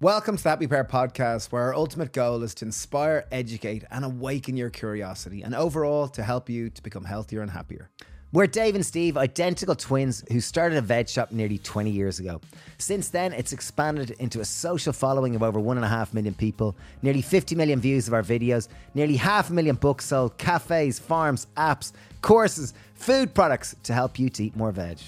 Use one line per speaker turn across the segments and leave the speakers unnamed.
Welcome to the Happy Pear podcast, where our ultimate goal is to inspire, educate, and awaken your curiosity, and overall to help you to become healthier and happier.
We're Dave and Steve, identical twins who started a veg shop nearly 20 years ago. Since then, it's expanded into a social following of over 1.5 million people, nearly 50 million views of our videos, nearly half a million books sold, cafes, farms, apps, courses, food products to help you to eat more veg.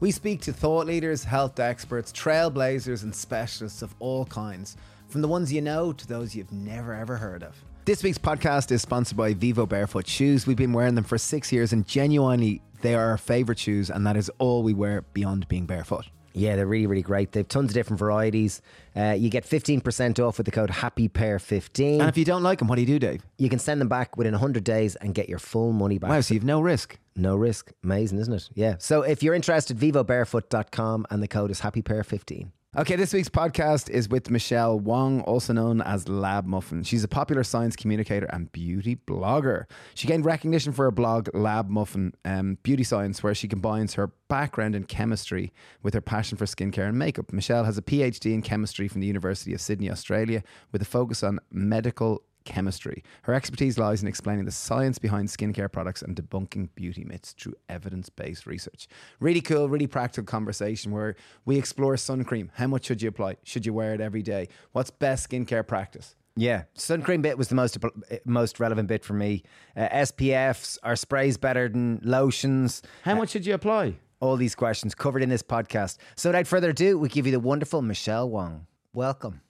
We speak to thought leaders, health experts, trailblazers, and specialists of all kinds, from the ones you know to those you've never ever heard of. This week's podcast is sponsored by Vivo Barefoot Shoes. We've been wearing them for six years, and genuinely, they are our favorite shoes, and that is all we wear beyond being barefoot.
Yeah, they're really, really great. They've tons of different varieties. Uh, you get 15% off with the code HAPPYPEAR15.
And if you don't like them, what do you do, Dave?
You can send them back within 100 days and get your full money back.
Wow, so you've no risk.
No risk. Amazing, isn't it? Yeah. So if you're interested, vivobarefoot.com and the code is HAPPYPEAR15.
Okay, this week's podcast is with Michelle Wong, also known as Lab Muffin. She's a popular science communicator and beauty blogger. She gained recognition for her blog Lab Muffin um, Beauty Science, where she combines her background in chemistry with her passion for skincare and makeup. Michelle has a PhD in chemistry from the University of Sydney, Australia, with a focus on medical chemistry. Her expertise lies in explaining the science behind skincare products and debunking beauty myths through evidence based research. Really cool, really practical conversation where we explore sun cream. How much should you apply? Should you wear it every day? What's best skincare practice?
Yeah, sun cream bit was the most most relevant bit for me. Uh, SPFs are sprays better than lotions.
How much should you apply?
All these questions covered in this podcast. So without further ado, we give you the wonderful Michelle Wong. Welcome.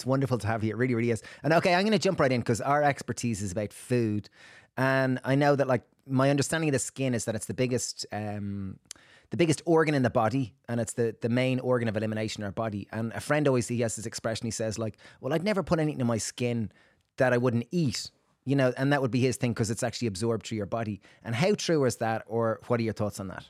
It's wonderful to have you. It really, really is. And okay, I'm going to jump right in because our expertise is about food, and I know that like my understanding of the skin is that it's the biggest. Um, the biggest organ in the body, and it's the, the main organ of elimination in our body. And a friend always he has this expression. He says like, "Well, I'd never put anything in my skin that I wouldn't eat." You know, and that would be his thing because it's actually absorbed through your body. And how true is that, or what are your thoughts on that?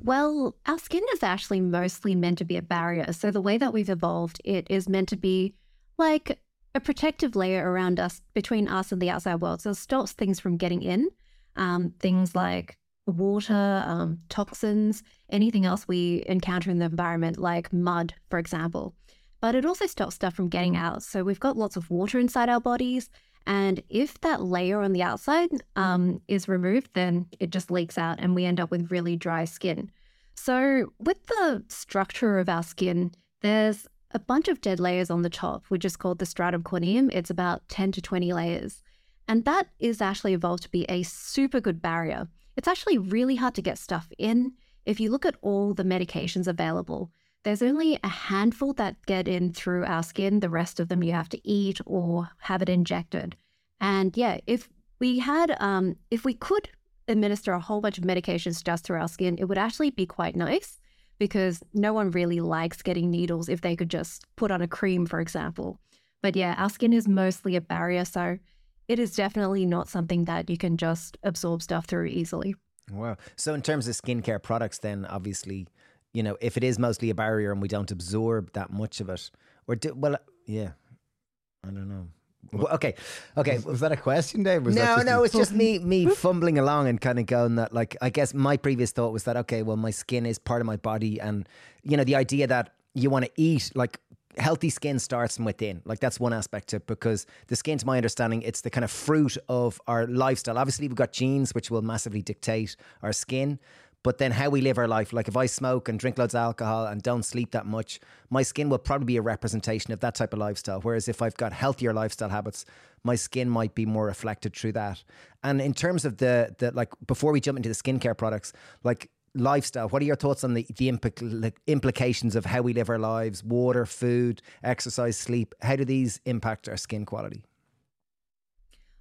Well, our skin is actually mostly meant to be a barrier. So the way that we've evolved, it is meant to be like a protective layer around us, between us and the outside world. So it stops things from getting in. Um, things like water, um, toxins, anything else we encounter in the environment, like mud, for example. But it also stops stuff from getting out. So we've got lots of water inside our bodies. And if that layer on the outside um, is removed, then it just leaks out and we end up with really dry skin. So, with the structure of our skin, there's a bunch of dead layers on the top, which is called the stratum corneum. It's about 10 to 20 layers. And that is actually evolved to be a super good barrier. It's actually really hard to get stuff in. If you look at all the medications available, there's only a handful that get in through our skin. The rest of them you have to eat or have it injected. And yeah, if we had, um, if we could administer a whole bunch of medications just through our skin, it would actually be quite nice because no one really likes getting needles if they could just put on a cream, for example. But yeah, our skin is mostly a barrier. So it is definitely not something that you can just absorb stuff through easily.
Wow. So, in terms of skincare products, then obviously you know, if it is mostly a barrier and we don't absorb that much of it, or do, well, yeah, I don't know. Well, okay, okay.
Was, was, that a question, Dave? Was
no, no. It's just me, me fumbling along and kind of going that, like, I guess my previous thought was that okay, well, my skin is part of my body, and you know, the idea that you want to eat like healthy skin starts from within. Like that's one aspect to it because the skin, to my understanding, it's the kind of fruit of our lifestyle. Obviously, we've got genes which will massively dictate our skin, but then how we live our life, like if I smoke and drink loads of alcohol and don't sleep that much, my skin will probably be a representation of that type of lifestyle. Whereas if I've got healthier lifestyle habits, my skin might be more reflected through that. And in terms of the the like before we jump into the skincare products, like lifestyle, what are your thoughts on the the implic- implications of how we live our lives, water, food, exercise, sleep? How do these impact our skin quality?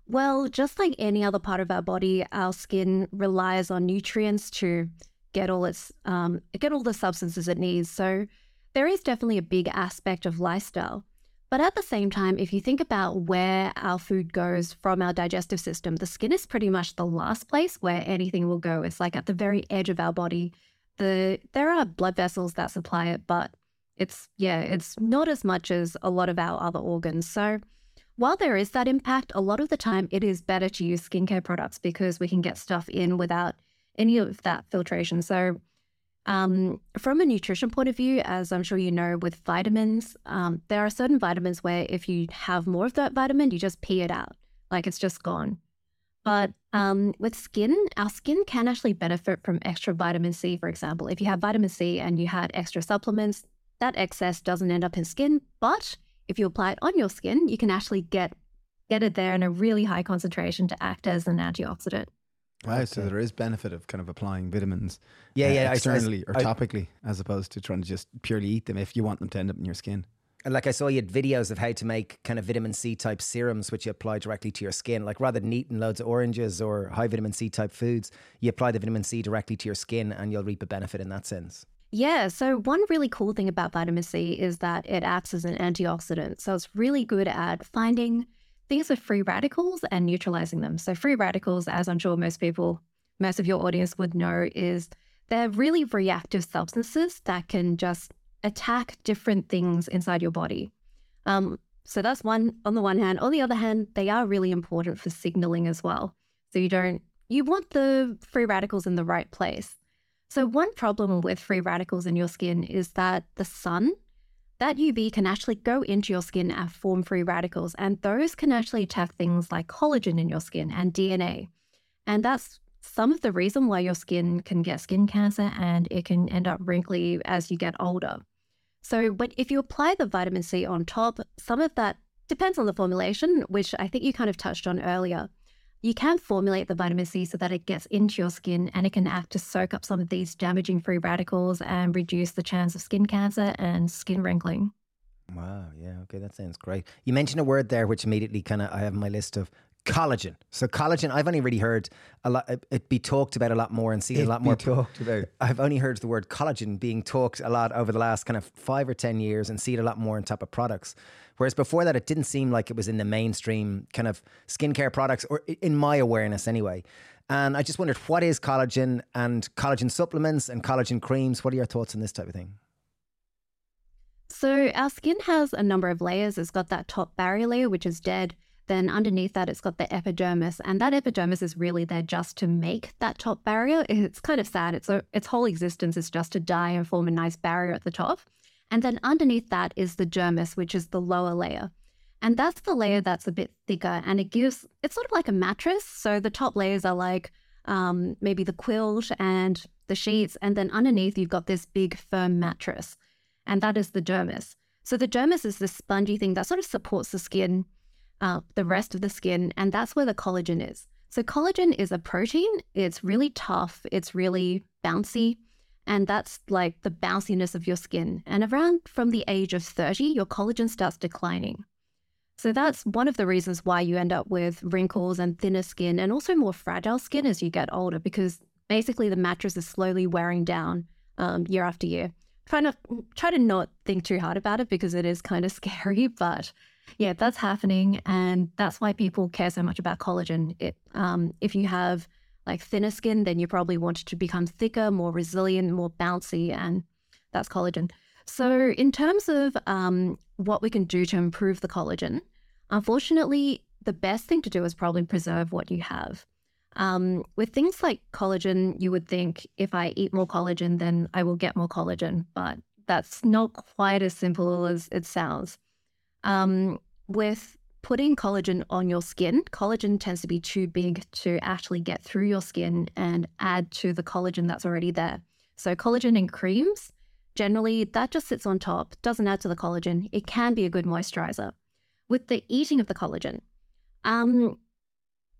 Well, just like any other part of our body, our skin relies on nutrients to get all its um, get all the substances it needs. So there is definitely a big aspect of lifestyle. But at the same time, if you think about where our food goes from our digestive system, the skin is pretty much the last place where anything will go. It's like at the very edge of our body. The there are blood vessels that supply it, but it's yeah, it's not as much as a lot of our other organs. So while there is that impact, a lot of the time it is better to use skincare products because we can get stuff in without any of that filtration. So Um, from a nutrition point of view, as I'm sure you know, with vitamins, um, there are certain vitamins where if you have more of that vitamin, you just pee it out, like it's just gone. But um, with skin, our skin can actually benefit from extra vitamin C, for example. If you have vitamin C and you had extra supplements, that excess doesn't end up in skin. But if you apply it on your skin, you can actually get get it there in a really high concentration to act as an antioxidant.
Wow, so there is benefit of kind of applying vitamins
Yeah,
uh,
yeah, I- I-
externally or
I-
topically as opposed to trying to just purely eat them if you want them to end up in your skin.
And like I saw you had videos of how to make kind of vitamin C type serums, which you apply directly to your skin. Like rather than eating loads of oranges or high vitamin C type foods, you apply the vitamin C directly to your skin and you'll reap a benefit in that sense.
Yeah, so one really cool thing about vitamin C is that it acts as an antioxidant. So it's really good at finding things with free radicals and neutralizing them. So free radicals, as I'm sure most people, most of your audience would know, is they're really reactive substances that can just attack different things inside your body. Um, so that's one on the one hand. On the other hand, they are really important for signaling as well. So you don't you want the free radicals in the right place. So one problem with free radicals in your skin is that the sun, that UV can actually go into your skin and form free radicals, and those can actually attack things like collagen in your skin and DNA. And that's some of the reason why your skin can get skin cancer and it can end up wrinkly as you get older. So, when, if you apply the vitamin C on top, some of that depends on the formulation, which I think you kind of touched on earlier. You can formulate the vitamin C so that it gets into your skin and it can act to soak up some of these damaging free radicals and reduce the chance of skin cancer and skin wrinkling.
Wow. Yeah. Okay. That sounds great. You mentioned a word there, which immediately kind of I have my list of collagen. So collagen, I've only really heard a lot, it- it be talked about a lot more and seen a lot more.
talked about.
I've only heard the word collagen being talked a lot over the last kind of five or 10 years and see it a lot more on top of products. Whereas before that, it didn't seem like it was in the mainstream kind of skincare products, or in my awareness anyway. And I just wondered, what is collagen and collagen supplements and collagen creams? What are your thoughts on this type of thing?
So, our skin has a number of layers. It's got that top barrier layer, which is dead. Then, underneath that, it's got the epidermis. And that epidermis is really there just to make that top barrier. It's kind of sad. It's a, its whole existence is just to die and form a nice barrier at the top. And then, underneath that is the dermis, which is the lower layer. And that's the layer that's a bit thicker and it gives, it's sort of like a mattress. So, the top layers are like um, maybe the quilt and the sheets. And then, underneath, you've got this big, firm mattress and that is the dermis. So the dermis is this spongy thing that sort of supports the skin, uh, the rest of the skin, and that's where the collagen is. So collagen is a protein. It's really tough. It's really bouncy, and that's like the bounciness of your skin. And around from the age of 30, your collagen starts declining. So that's one of the reasons why you end up with wrinkles and thinner skin and also more fragile skin as you get older, because basically the mattress is slowly wearing down um, year after year try not try to not think too hard about it because it is kind of scary but yeah that's happening and that's why people care so much about collagen. It um, if you have like thinner skin then you probably want it to become thicker more resilient more bouncy and that's collagen. So in terms of um, what we can do to improve the collagen unfortunately the best thing to do is probably preserve what you have. Um, with things like collagen, you would think if I eat more collagen, then I will get more collagen, but that's not quite as simple as it sounds. Um, with putting collagen on your skin, collagen tends to be too big to actually get through your skin and add to the collagen that's already there. So, collagen in creams, generally, that just sits on top, doesn't add to the collagen. It can be a good moisturizer. With the eating of the collagen, um,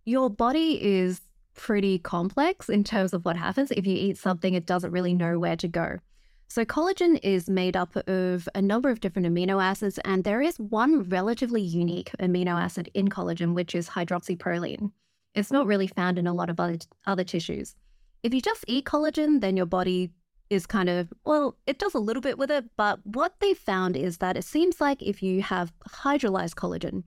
your body is pretty complex in terms of what happens. If you eat something, it doesn't really know where to go. So, collagen is made up of a number of different amino acids, and there is one relatively unique amino acid in collagen, which is hydroxyproline. It's not really found in a lot of other, other tissues. If you just eat collagen, then your body is kind of, well, it does a little bit with it, but what they found is that it seems like if you have hydrolyzed collagen,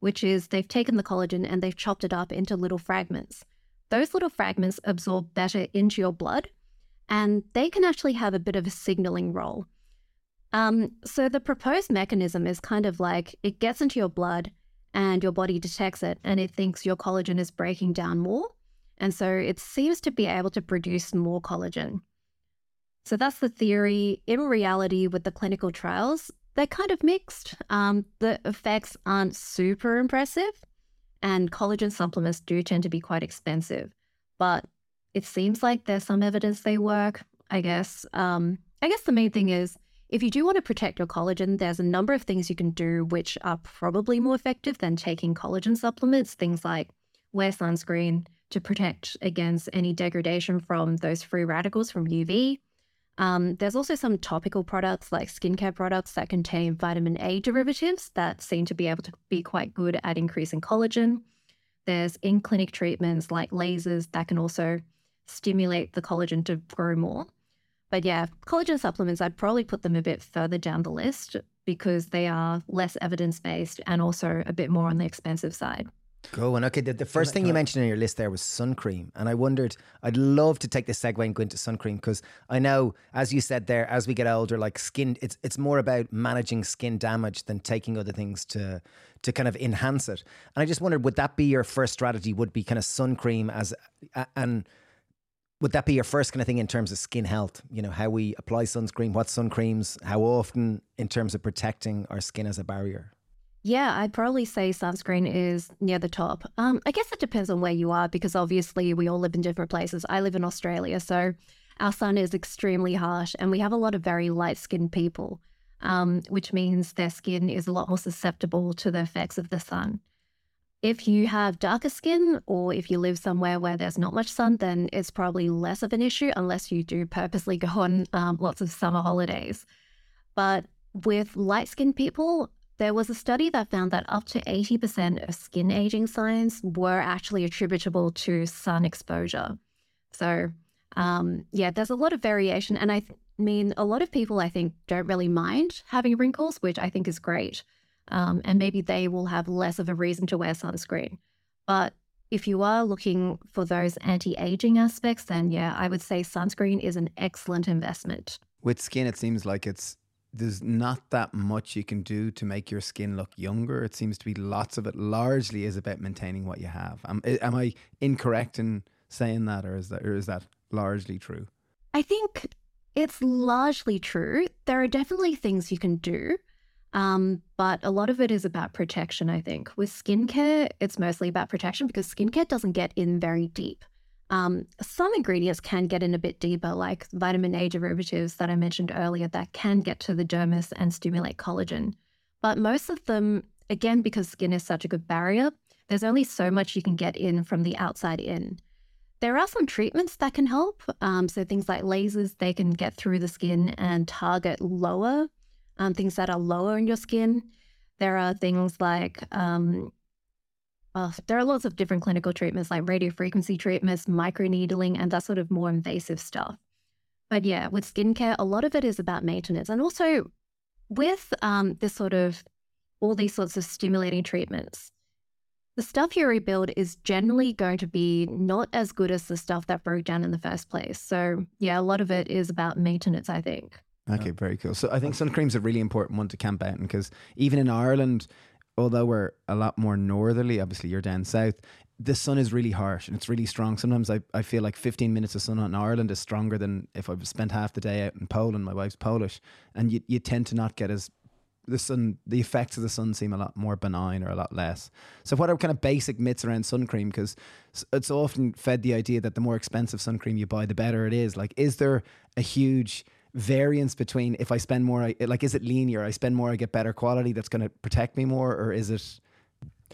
which is they've taken the collagen and they've chopped it up into little fragments. Those little fragments absorb better into your blood, and they can actually have a bit of a signaling role. Um, so the proposed mechanism is kind of like it gets into your blood and your body detects it and it thinks your collagen is breaking down more. And so it seems to be able to produce more collagen. So that's the theory. In reality, with the clinical trials, they're kind of mixed. Um, the effects aren't super impressive, and collagen supplements do tend to be quite expensive. But it seems like there's some evidence they work. I guess. Um, I guess the main thing is if you do want to protect your collagen, there's a number of things you can do which are probably more effective than taking collagen supplements. Things like wear sunscreen to protect against any degradation from those free radicals from UV. Um, there's also some topical products like skincare products that contain vitamin A derivatives that seem to be able to be quite good at increasing collagen. There's in clinic treatments like lasers that can also stimulate the collagen to grow more. But yeah, collagen supplements, I'd probably put them a bit further down the list because they are less evidence based and also a bit more on the expensive side.
Cool. and okay. The, the first thing you mentioned on your list there was sun cream, and I wondered. I'd love to take the segue and go into sun cream because I know, as you said there, as we get older, like skin, it's it's more about managing skin damage than taking other things to to kind of enhance it. And I just wondered, would that be your first strategy? Would be kind of sun cream as and would that be your first kind of thing in terms of skin health? You know, how we apply sunscreen, what sun creams, how often in terms of protecting our skin as a barrier?
Yeah, I'd probably say sunscreen is near the top. Um, I guess it depends on where you are because obviously we all live in different places. I live in Australia, so our sun is extremely harsh and we have a lot of very light skinned people, um, which means their skin is a lot more susceptible to the effects of the sun. If you have darker skin or if you live somewhere where there's not much sun, then it's probably less of an issue unless you do purposely go on um, lots of summer holidays. But with light skinned people, there was a study that found that up to 80% of skin aging signs were actually attributable to sun exposure. So, um, yeah, there's a lot of variation. And I th- mean, a lot of people, I think, don't really mind having wrinkles, which I think is great. Um, and maybe they will have less of a reason to wear sunscreen. But if you are looking for those anti aging aspects, then yeah, I would say sunscreen is an excellent investment.
With skin, it seems like it's there's not that much you can do to make your skin look younger. It seems to be lots of it largely is about maintaining what you have. Am, am I incorrect in saying that, or is that, or is that largely true?
I think it's largely true. There are definitely things you can do, um, but a lot of it is about protection, I think. With skincare, it's mostly about protection because skincare doesn't get in very deep. Um, some ingredients can get in a bit deeper, like vitamin A derivatives that I mentioned earlier, that can get to the dermis and stimulate collagen. But most of them, again, because skin is such a good barrier, there's only so much you can get in from the outside in. There are some treatments that can help. Um, so things like lasers, they can get through the skin and target lower um, things that are lower in your skin. There are things like um, uh, there are lots of different clinical treatments like radiofrequency treatments, microneedling, and that sort of more invasive stuff. But yeah, with skincare, a lot of it is about maintenance. And also with um, this sort of all these sorts of stimulating treatments, the stuff you rebuild is generally going to be not as good as the stuff that broke down in the first place. So yeah, a lot of it is about maintenance, I think.
Okay, very cool. So I think sun cream's a really important one to camp out in because even in Ireland, although we're a lot more northerly, obviously you're down south, the sun is really harsh and it's really strong. Sometimes I, I feel like 15 minutes of sun out in Ireland is stronger than if I've spent half the day out in Poland. My wife's Polish. And you, you tend to not get as the sun, the effects of the sun seem a lot more benign or a lot less. So, what are kind of basic myths around sun cream? Because it's often fed the idea that the more expensive sun cream you buy, the better it is. Like, is there a huge variance between if I spend more, I, like is it linear? I spend more, I get better quality that's going to protect me more, or is it?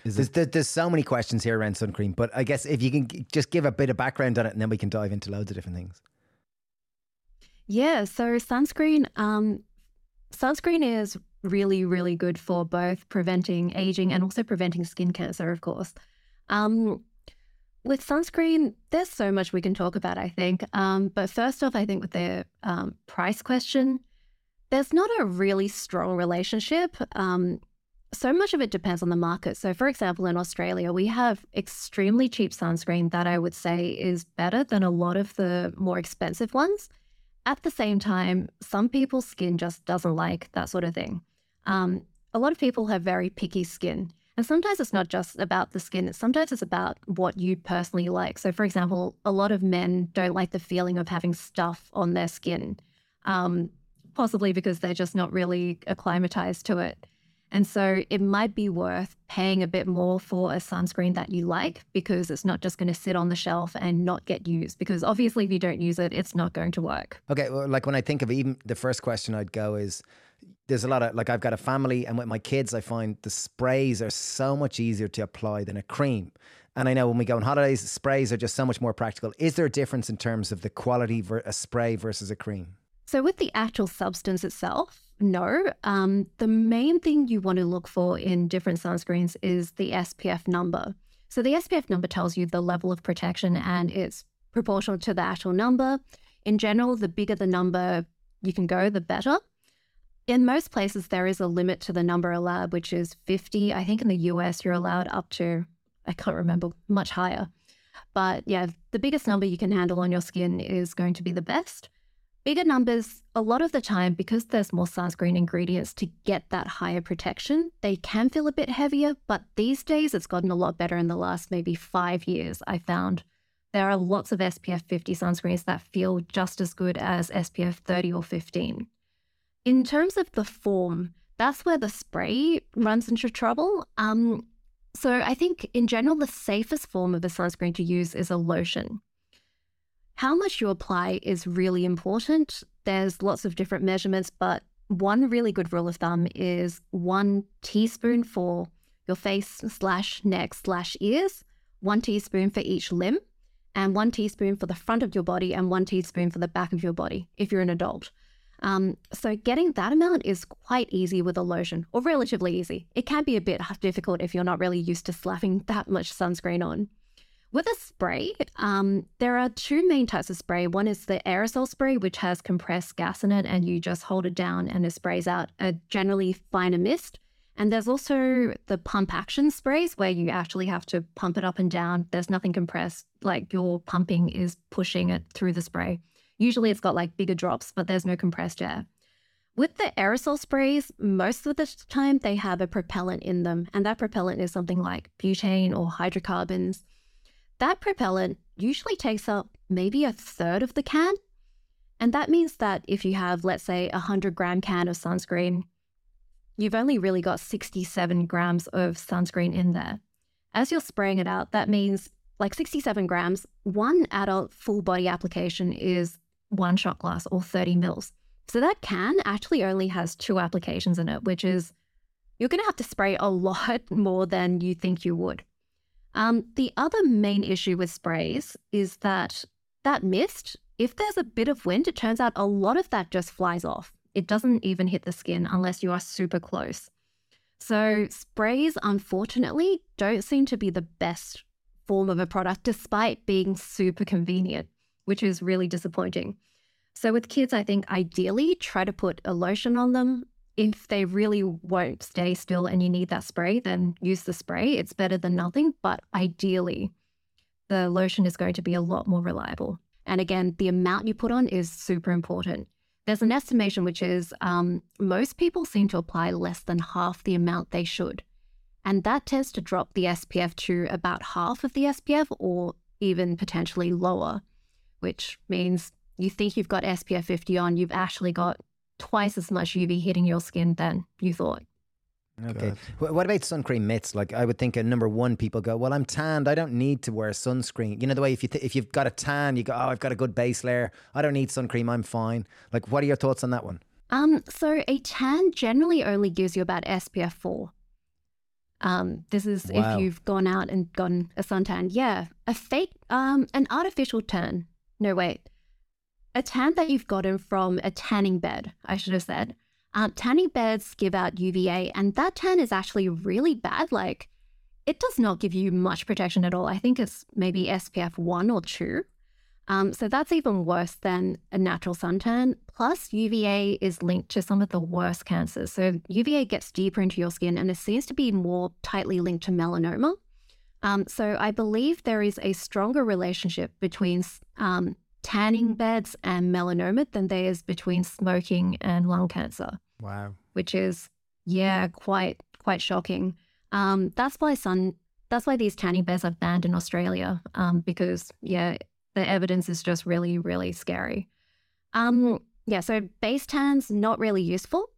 Is there's, it? there's so many questions here around sun cream, but I guess if you can just give a bit of background on it, and then we can dive into loads of different things.
Yeah, so sunscreen, um, sunscreen is really, really good for both preventing aging and also preventing skin cancer, of course. Um, with sunscreen, there's so much we can talk about, I think. Um, but first off, I think with the um, price question, there's not a really strong relationship. Um, so much of it depends on the market. So, for example, in Australia, we have extremely cheap sunscreen that I would say is better than a lot of the more expensive ones. At the same time, some people's skin just doesn't like that sort of thing. Um, a lot of people have very picky skin. And sometimes it's not just about the skin, sometimes it's about what you personally like. So, for example, a lot of men don't like the feeling of having stuff on their skin, um, possibly because they're just not really acclimatized to it. And so it might be worth paying a bit more for a sunscreen that you like because it's not just going to sit on the shelf and not get used. Because obviously, if you don't use it, it's not going to work.
Okay, well, like when I think of even the first question I'd go is there's a lot of like I've got a family and with my kids I find the sprays are so much easier to apply than a cream. And I know when we go on holidays, sprays are just so much more practical. Is there a difference in terms of the quality of a spray versus a cream?
So, with the actual substance itself, no. Um, the main thing you want to look for in different sunscreens is the SPF number. So, the SPF number tells you the level of protection and it's proportional to the actual number. In general, the bigger the number you can go, the better. In most places, there is a limit to the number allowed, which is 50. I think in the US, you're allowed up to, I can't remember, much higher. But yeah, the biggest number you can handle on your skin is going to be the best. Bigger numbers, a lot of the time, because there's more sunscreen ingredients to get that higher protection, they can feel a bit heavier. But these days, it's gotten a lot better in the last maybe five years, I found. There are lots of SPF 50 sunscreens that feel just as good as SPF 30 or 15. In terms of the form, that's where the spray runs into trouble. Um, so I think in general, the safest form of a sunscreen to use is a lotion. How much you apply is really important. There's lots of different measurements, but one really good rule of thumb is one teaspoon for your face slash neck slash ears, one teaspoon for each limb, and one teaspoon for the front of your body and one teaspoon for the back of your body if you're an adult. Um, so getting that amount is quite easy with a lotion, or relatively easy. It can be a bit difficult if you're not really used to slapping that much sunscreen on. With a spray, um, there are two main types of spray. One is the aerosol spray, which has compressed gas in it, and you just hold it down and it sprays out a generally finer mist. And there's also the pump action sprays where you actually have to pump it up and down. There's nothing compressed, like your pumping is pushing it through the spray. Usually it's got like bigger drops, but there's no compressed air. With the aerosol sprays, most of the time they have a propellant in them, and that propellant is something like butane or hydrocarbons. That propellant usually takes up maybe a third of the can. And that means that if you have, let's say, a 100 gram can of sunscreen, you've only really got 67 grams of sunscreen in there. As you're spraying it out, that means like 67 grams, one adult full body application is one shot glass or 30 mils. So that can actually only has two applications in it, which is you're going to have to spray a lot more than you think you would. Um, the other main issue with sprays is that that mist, if there's a bit of wind, it turns out a lot of that just flies off. It doesn't even hit the skin unless you are super close. So, sprays, unfortunately, don't seem to be the best form of a product despite being super convenient, which is really disappointing. So, with kids, I think ideally try to put a lotion on them if they really won't stay still and you need that spray, then use the spray. It's better than nothing. But ideally, the lotion is going to be a lot more reliable. And again, the amount you put on is super important. There's an estimation which is um, most people seem to apply less than half the amount they should. And that tends to drop the SPF to about half of the SPF or even potentially lower, which means you think you've got SPF 50 on, you've actually got twice as much UV hitting your skin than you thought.
Okay. What about sun cream mitts? Like I would think, at number one, people go, "Well, I'm tanned. I don't need to wear sunscreen." You know the way if you th- if you've got a tan, you go, "Oh, I've got a good base layer. I don't need sun cream. I'm fine." Like, what are your thoughts on that one?
Um, so a tan generally only gives you about SPF four. Um, this is wow. if you've gone out and gotten a suntan. Yeah, a fake, um, an artificial tan. No, wait a tan that you've gotten from a tanning bed, I should have said. Um, tanning beds give out UVA, and that tan is actually really bad. Like, it does not give you much protection at all. I think it's maybe SPF 1 or 2. Um, so that's even worse than a natural suntan. Plus, UVA is linked to some of the worst cancers. So UVA gets deeper into your skin and it seems to be more tightly linked to melanoma. Um, so I believe there is a stronger relationship between um, tanning beds and melanoma than there is between smoking and lung cancer.
Wow.
Which is, yeah, quite quite shocking. Um, that's why sun that's why these tanning beds are banned in Australia. Um, because yeah, the evidence is just really, really scary. Um, yeah, so base tans not really useful.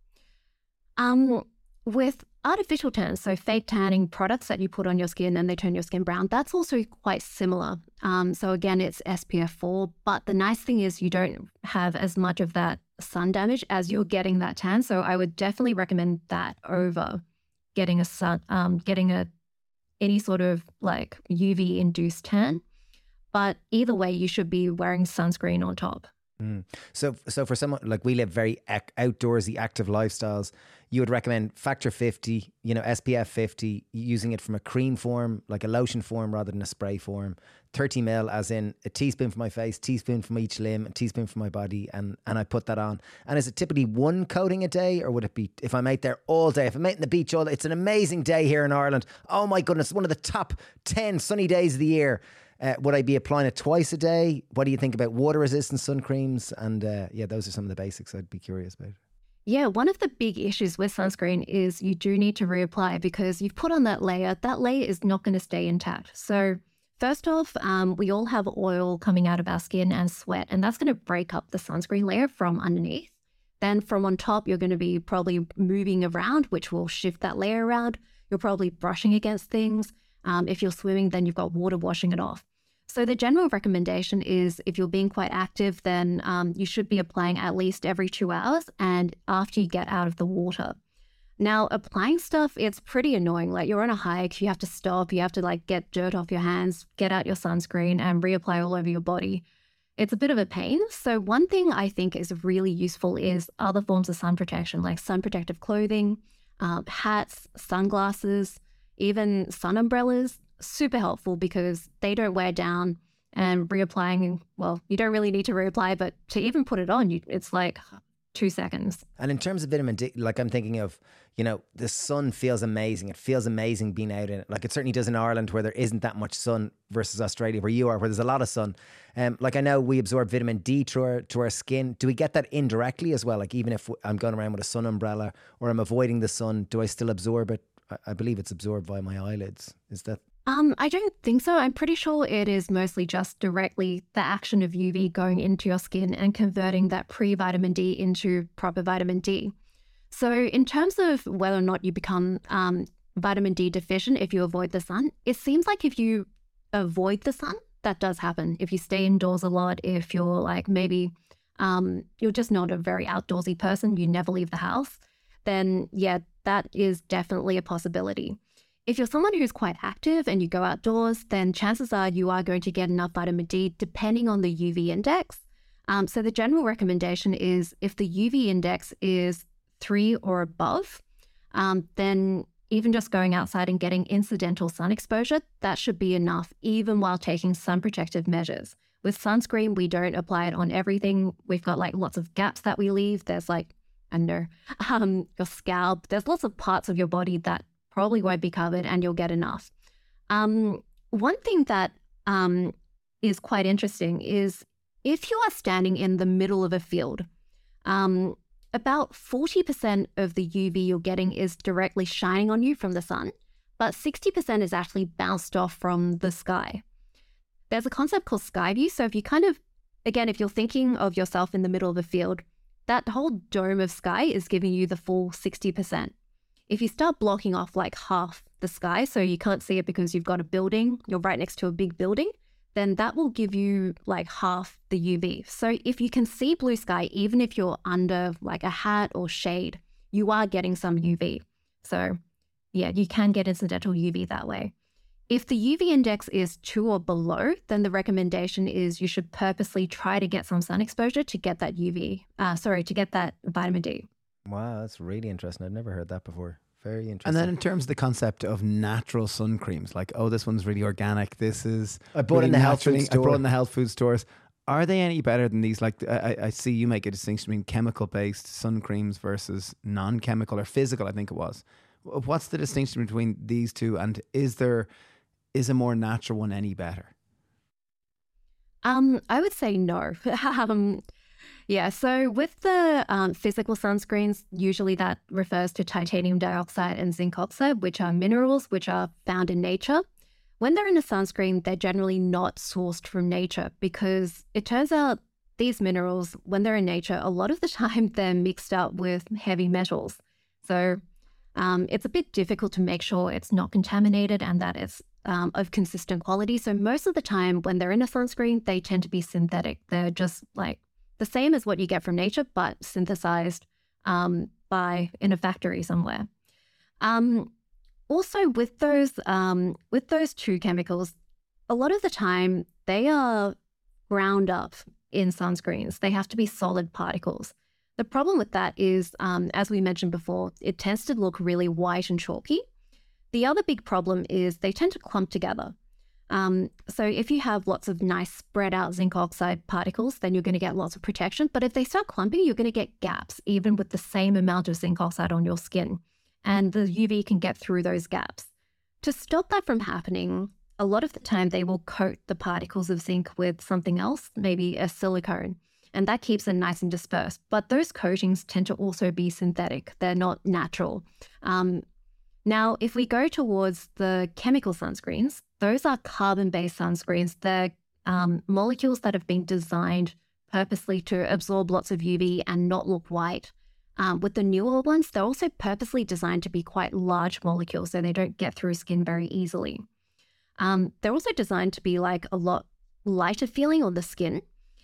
Um, with artificial tans, so fake tanning products that you put on your skin and they turn your skin brown, that's also quite similar. Um, so again, it's SPF 4, but the nice thing is you don't have as much of that sun damage as you're getting that tan. So I would definitely recommend that over getting a sun, um, getting a any sort of like UV induced tan. But either way, you should be wearing sunscreen on top.
Mm. So, so for someone like we live very ac- outdoorsy, active lifestyles, you would recommend factor 50, you know, SPF 50, using it from a cream form, like a lotion form rather than a spray form. 30 mil, as in a teaspoon for my face, teaspoon from each limb, a teaspoon for my body, and, and I put that on. And is it typically one coating a day, or would it be if I'm out there all day? If I'm out in the beach all day, it's an amazing day here in Ireland. Oh my goodness, one of the top 10 sunny days of the year. Uh, would I be applying it twice a day? What do you think about water resistant sun creams? And uh, yeah, those are some of the basics I'd be curious about.
Yeah, one of the big issues with sunscreen is you do need to reapply because you've put on that layer. That layer is not going to stay intact. So, first off, um, we all have oil coming out of our skin and sweat, and that's going to break up the sunscreen layer from underneath. Then, from on top, you're going to be probably moving around, which will shift that layer around. You're probably brushing against things. Um, if you're swimming, then you've got water washing it off. So, the general recommendation is if you're being quite active, then um, you should be applying at least every two hours and after you get out of the water. Now, applying stuff, it's pretty annoying. Like you're on a hike, you have to stop, you have to like get dirt off your hands, get out your sunscreen, and reapply all over your body. It's a bit of a pain. So, one thing I think is really useful is other forms of sun protection, like sun protective clothing, um, hats, sunglasses, even sun umbrellas super helpful because they don't wear down and reapplying, well, you don't really need to reapply, but to even put it on, you, it's like two seconds.
And in terms of vitamin D, like I'm thinking of, you know, the sun feels amazing. It feels amazing being out in it. Like it certainly does in Ireland where there isn't that much sun versus Australia where you are, where there's a lot of sun. Um, like I know we absorb vitamin D to our, to our skin. Do we get that indirectly as well? Like even if I'm going around with a sun umbrella or I'm avoiding the sun, do I still absorb it? I believe it's absorbed by my eyelids. Is that
um, I don't think so. I'm pretty sure it is mostly just directly the action of UV going into your skin and converting that pre vitamin D into proper vitamin D. So, in terms of whether or not you become um, vitamin D deficient if you avoid the sun, it seems like if you avoid the sun, that does happen. If you stay indoors a lot, if you're like maybe um, you're just not a very outdoorsy person, you never leave the house, then yeah, that is definitely a possibility. If you're someone who's quite active and you go outdoors, then chances are you are going to get enough vitamin D depending on the UV index. Um, so, the general recommendation is if the UV index is three or above, um, then even just going outside and getting incidental sun exposure, that should be enough, even while taking sun protective measures. With sunscreen, we don't apply it on everything. We've got like lots of gaps that we leave. There's like under um, your scalp. There's lots of parts of your body that probably won't be covered and you'll get enough. Um, one thing that um, is quite interesting is if you are standing in the middle of a field, um, about 40% of the UV you're getting is directly shining on you from the sun, but 60% is actually bounced off from the sky. There's a concept called sky view. So if you kind of, again, if you're thinking of yourself in the middle of a field, that whole dome of sky is giving you the full 60%. If you start blocking off like half the sky, so you can't see it because you've got a building, you're right next to a big building, then that will give you like half the UV. So if you can see blue sky, even if you're under like a hat or shade, you are getting some UV. So yeah, you can get incidental UV that way. If the UV index is two or below, then the recommendation is you should purposely try to get some sun exposure to get that UV, uh, sorry, to get that vitamin D.
Wow, that's really interesting. I've never heard that before. Very interesting.
And then in terms of the concept of natural sun creams, like oh, this one's really organic. This is
I bought really in the health food store.
I brought in the health food stores. Are they any better than these? Like I, I see you make a distinction between chemical-based sun creams versus non-chemical or physical. I think it was. What's the distinction between these two? And is there is a more natural one any better?
Um, I would say no. um, yeah, so with the um, physical sunscreens, usually that refers to titanium dioxide and zinc oxide, which are minerals which are found in nature. When they're in a sunscreen, they're generally not sourced from nature because it turns out these minerals, when they're in nature, a lot of the time they're mixed up with heavy metals. So um, it's a bit difficult to make sure it's not contaminated and that it's um, of consistent quality. So most of the time, when they're in a sunscreen, they tend to be synthetic. They're just like the same as what you get from nature, but synthesized um, by in a factory somewhere. Um, also, with those um, with those two chemicals, a lot of the time they are ground up in sunscreens. They have to be solid particles. The problem with that is, um, as we mentioned before, it tends to look really white and chalky. The other big problem is they tend to clump together. Um, so if you have lots of nice spread out zinc oxide particles, then you're going to get lots of protection. But if they start clumping, you're going to get gaps, even with the same amount of zinc oxide on your skin. And the UV can get through those gaps. To stop that from happening, a lot of the time they will coat the particles of zinc with something else, maybe a silicone, and that keeps them nice and dispersed. But those coatings tend to also be synthetic, they're not natural. Um, now, if we go towards the chemical sunscreens, those are carbon based sunscreens. They're um, molecules that have been designed purposely to absorb lots of UV and not look white. Um, with the newer ones, they're also purposely designed to be quite large molecules so they don't get through skin very easily. Um, they're also designed to be like a lot lighter feeling on the skin.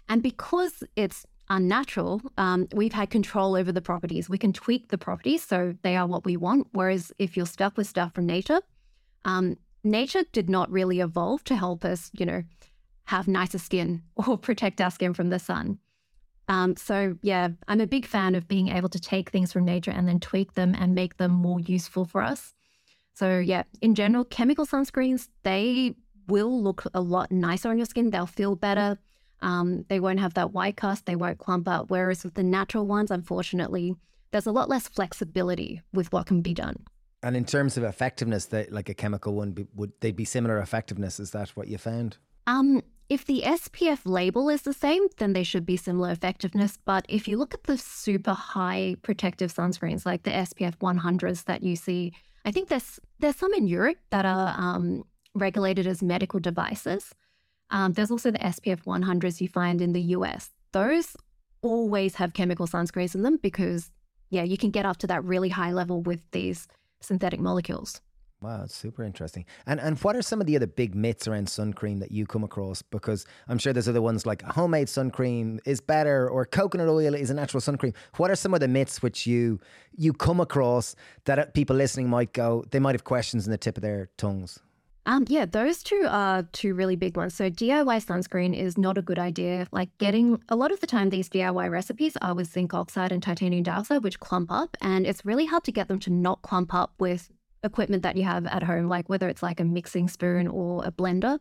And because it's unnatural, um, we've had control over the properties. We can tweak the properties so they are what we want. Whereas if you're stuck with stuff from nature, um, nature did not really evolve to help us, you know, have nicer skin or protect our skin from the sun. Um, so, yeah, I'm a big fan of being able to take things from nature and then tweak them and make them more useful for us. So, yeah, in general, chemical sunscreens, they will look a lot nicer on your skin. They'll feel better. Um, they won't have that white cast, they won't clump up. Whereas with the natural ones, unfortunately, there's a lot less flexibility with what can be done.
And in terms of effectiveness, they, like a chemical one, be, would they be similar effectiveness? Is that what you found?
Um, if the SPF label is the same, then they should be similar effectiveness. But if you look at the super high protective sunscreens, like the SPF 100s that you see I think there's there's some in Europe that are um, regulated as medical devices. Um, there's also the SPF 100s you find in the US. Those always have chemical sunscreens in them because, yeah, you can get up to that really high level with these synthetic molecules.
Wow, super interesting. And and what are some of the other big myths around sun cream that you come across? Because I'm sure there's other ones like homemade sun cream is better or coconut oil is a natural sun cream. What are some of the myths which you you come across that people listening might go they might have questions in the tip of their tongues?
Um, yeah, those two are two really big ones. So DIY sunscreen is not a good idea. Like getting a lot of the time, these DIY recipes are with zinc oxide and titanium dioxide, which clump up, and it's really hard to get them to not clump up with equipment that you have at home, like whether it's like a mixing spoon or a blender.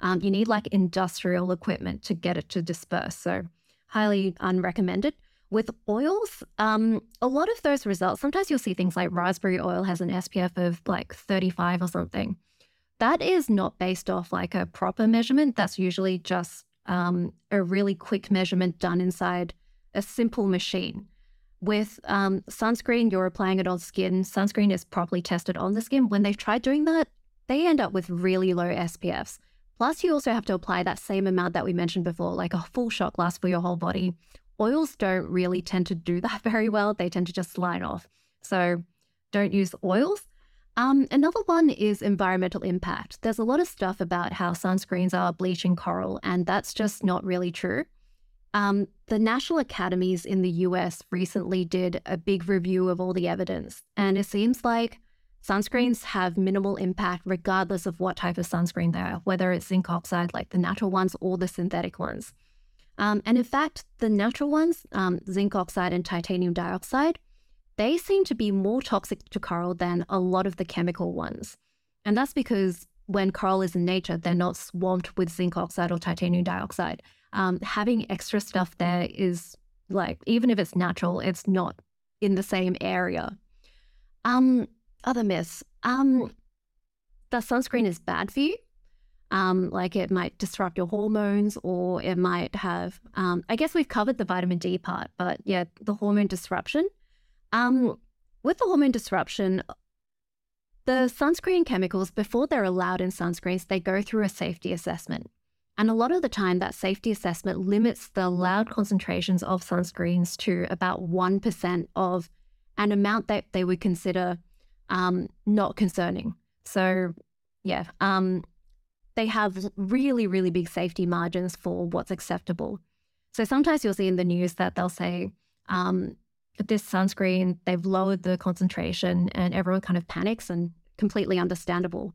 Um, you need like industrial equipment to get it to disperse. So, highly unrecommended. With oils, um, a lot of those results, sometimes you'll see things like raspberry oil has an SPF of like 35 or something. That is not based off like a proper measurement. That's usually just um, a really quick measurement done inside a simple machine. With um, sunscreen, you're applying it on skin. Sunscreen is properly tested on the skin. When they've tried doing that, they end up with really low SPFs. Plus, you also have to apply that same amount that we mentioned before, like a full shot glass for your whole body. Oils don't really tend to do that very well. They tend to just slide off. So don't use oils. Um, another one is environmental impact. There's a lot of stuff about how sunscreens are bleaching coral, and that's just not really true. Um, the national academies in the US recently did a big review of all the evidence, and it seems like sunscreens have minimal impact regardless of what type of sunscreen they are, whether it's zinc oxide, like the natural ones, or the synthetic ones. Um, and in fact, the natural ones, um, zinc oxide and titanium dioxide, they seem to be more toxic to coral than a lot of the chemical ones. And that's because when coral is in nature, they're not swamped with zinc oxide or titanium dioxide um, having extra stuff there is like, even if it's natural, it's not in the same area. Um, other myths. Um, the sunscreen is bad for you. Um, like it might disrupt your hormones or it might have, um, I guess we've covered the vitamin D part, but yeah, the hormone disruption. Um, with the hormone disruption, the sunscreen chemicals, before they're allowed in sunscreens, they go through a safety assessment. And a lot of the time, that safety assessment limits the allowed concentrations of sunscreens to about 1% of an amount that they would consider um, not concerning. So, yeah, um, they have really, really big safety margins for what's acceptable. So sometimes you'll see in the news that they'll say, um, this sunscreen, they've lowered the concentration and everyone kind of panics and completely understandable.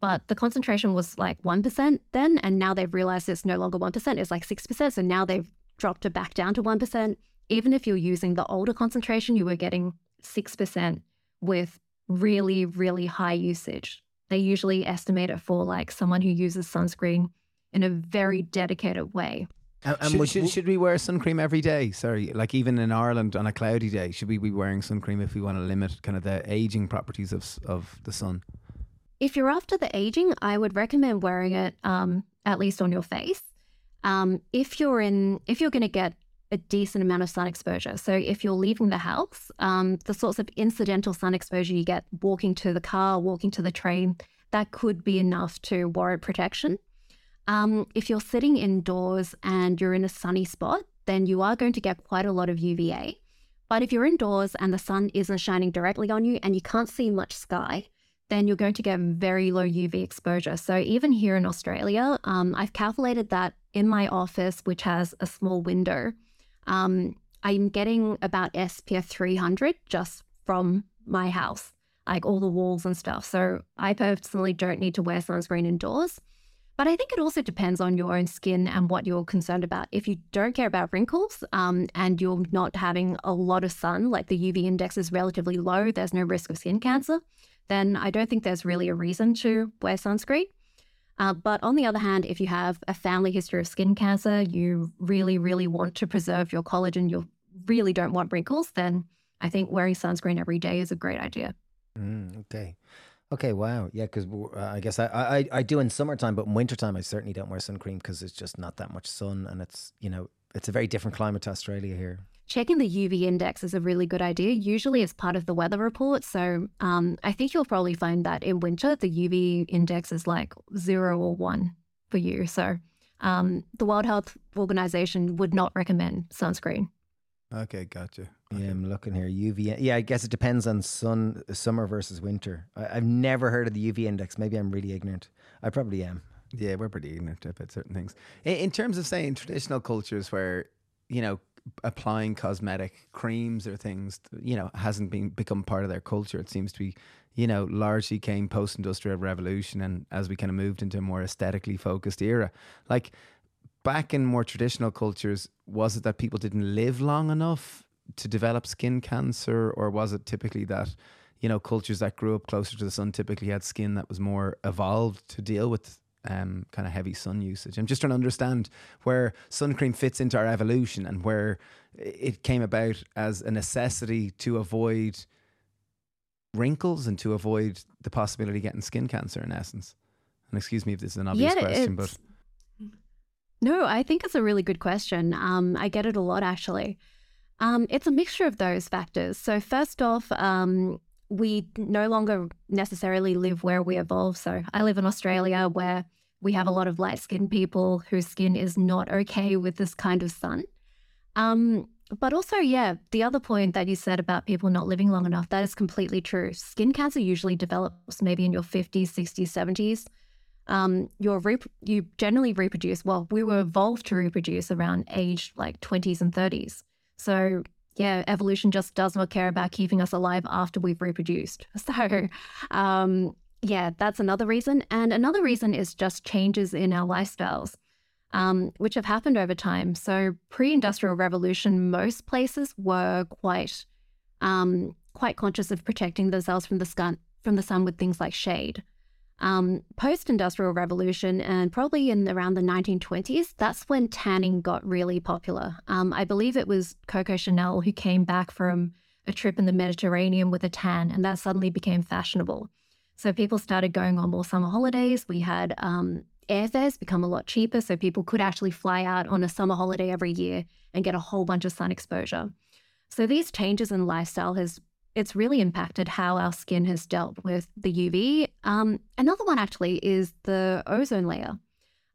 But the concentration was like 1% then, and now they've realized it's no longer 1%, it's like 6%. So now they've dropped it back down to 1%. Even if you're using the older concentration, you were getting 6% with really, really high usage. They usually estimate it for like someone who uses sunscreen in a very dedicated way.
And, and should, should, should, we wear sun cream every day? Sorry, like even in Ireland on a cloudy day, should we be wearing sun cream if we want to limit kind of the aging properties of of the sun?
If you're after the aging, I would recommend wearing it um, at least on your face. Um, if you're in, if you're going to get a decent amount of sun exposure, so if you're leaving the house, um, the sorts of incidental sun exposure you get walking to the car, walking to the train, that could be enough to warrant protection. Um, if you're sitting indoors and you're in a sunny spot, then you are going to get quite a lot of UVA. But if you're indoors and the sun isn't shining directly on you and you can't see much sky, then you're going to get very low UV exposure. So even here in Australia, um, I've calculated that in my office, which has a small window, um, I'm getting about SPF 300 just from my house, like all the walls and stuff. So I personally don't need to wear sunscreen indoors. But I think it also depends on your own skin and what you're concerned about. If you don't care about wrinkles um, and you're not having a lot of sun, like the UV index is relatively low, there's no risk of skin cancer, then I don't think there's really a reason to wear sunscreen. Uh, but on the other hand, if you have a family history of skin cancer, you really, really want to preserve your collagen, you really don't want wrinkles, then I think wearing sunscreen every day is a great idea.
Mm, okay. Okay, wow. Yeah, because uh, I guess I, I, I do in summertime, but in wintertime, I certainly don't wear sun cream because it's just not that much sun. And it's, you know, it's a very different climate to Australia here.
Checking the UV index is a really good idea. Usually, as part of the weather report. So um, I think you'll probably find that in winter, the UV index is like zero or one for you. So um, the World Health Organization would not recommend sunscreen.
Okay, gotcha.
Yeah, I'm looking here. UV. Yeah, I guess it depends on sun, summer versus winter. I, have never heard of the UV index. Maybe I'm really ignorant. I probably am.
Yeah, we're pretty ignorant about certain things. In, in terms of saying traditional cultures where, you know, applying cosmetic creams or things, you know, hasn't been become part of their culture. It seems to be, you know, largely came post industrial revolution and as we kind of moved into a more aesthetically focused era. Like back in more traditional cultures, was it that people didn't live long enough to develop skin cancer, or was it typically that, you know, cultures that grew up closer to the sun typically had skin that was more evolved to deal with um, kind of heavy sun usage? I'm just trying to understand where sun cream fits into our evolution and where it came about as a necessity to avoid wrinkles and to avoid the possibility of getting skin cancer in essence. And excuse me if this is an obvious yeah, question, but
no, I think it's a really good question. Um, I get it a lot actually. Um, it's a mixture of those factors. So, first off, um, we no longer necessarily live where we evolve. So, I live in Australia where we have a lot of light skinned people whose skin is not okay with this kind of sun. Um, but also, yeah, the other point that you said about people not living long enough, that is completely true. Skin cancer usually develops maybe in your 50s, 60s, 70s um, you're rep- you generally reproduce. Well, we were evolved to reproduce around age like 20s and 30s. So yeah, evolution just does not care about keeping us alive after we've reproduced. So um, yeah, that's another reason. And another reason is just changes in our lifestyles. Um, which have happened over time. So, pre-industrial revolution, most places were quite um, quite conscious of protecting themselves from the sun from the sun with things like shade. Um, Post industrial revolution and probably in around the 1920s, that's when tanning got really popular. Um, I believe it was Coco Chanel who came back from a trip in the Mediterranean with a tan, and that suddenly became fashionable. So people started going on more summer holidays. We had um, airfares become a lot cheaper, so people could actually fly out on a summer holiday every year and get a whole bunch of sun exposure. So these changes in lifestyle has it's really impacted how our skin has dealt with the UV. Um, another one actually is the ozone layer.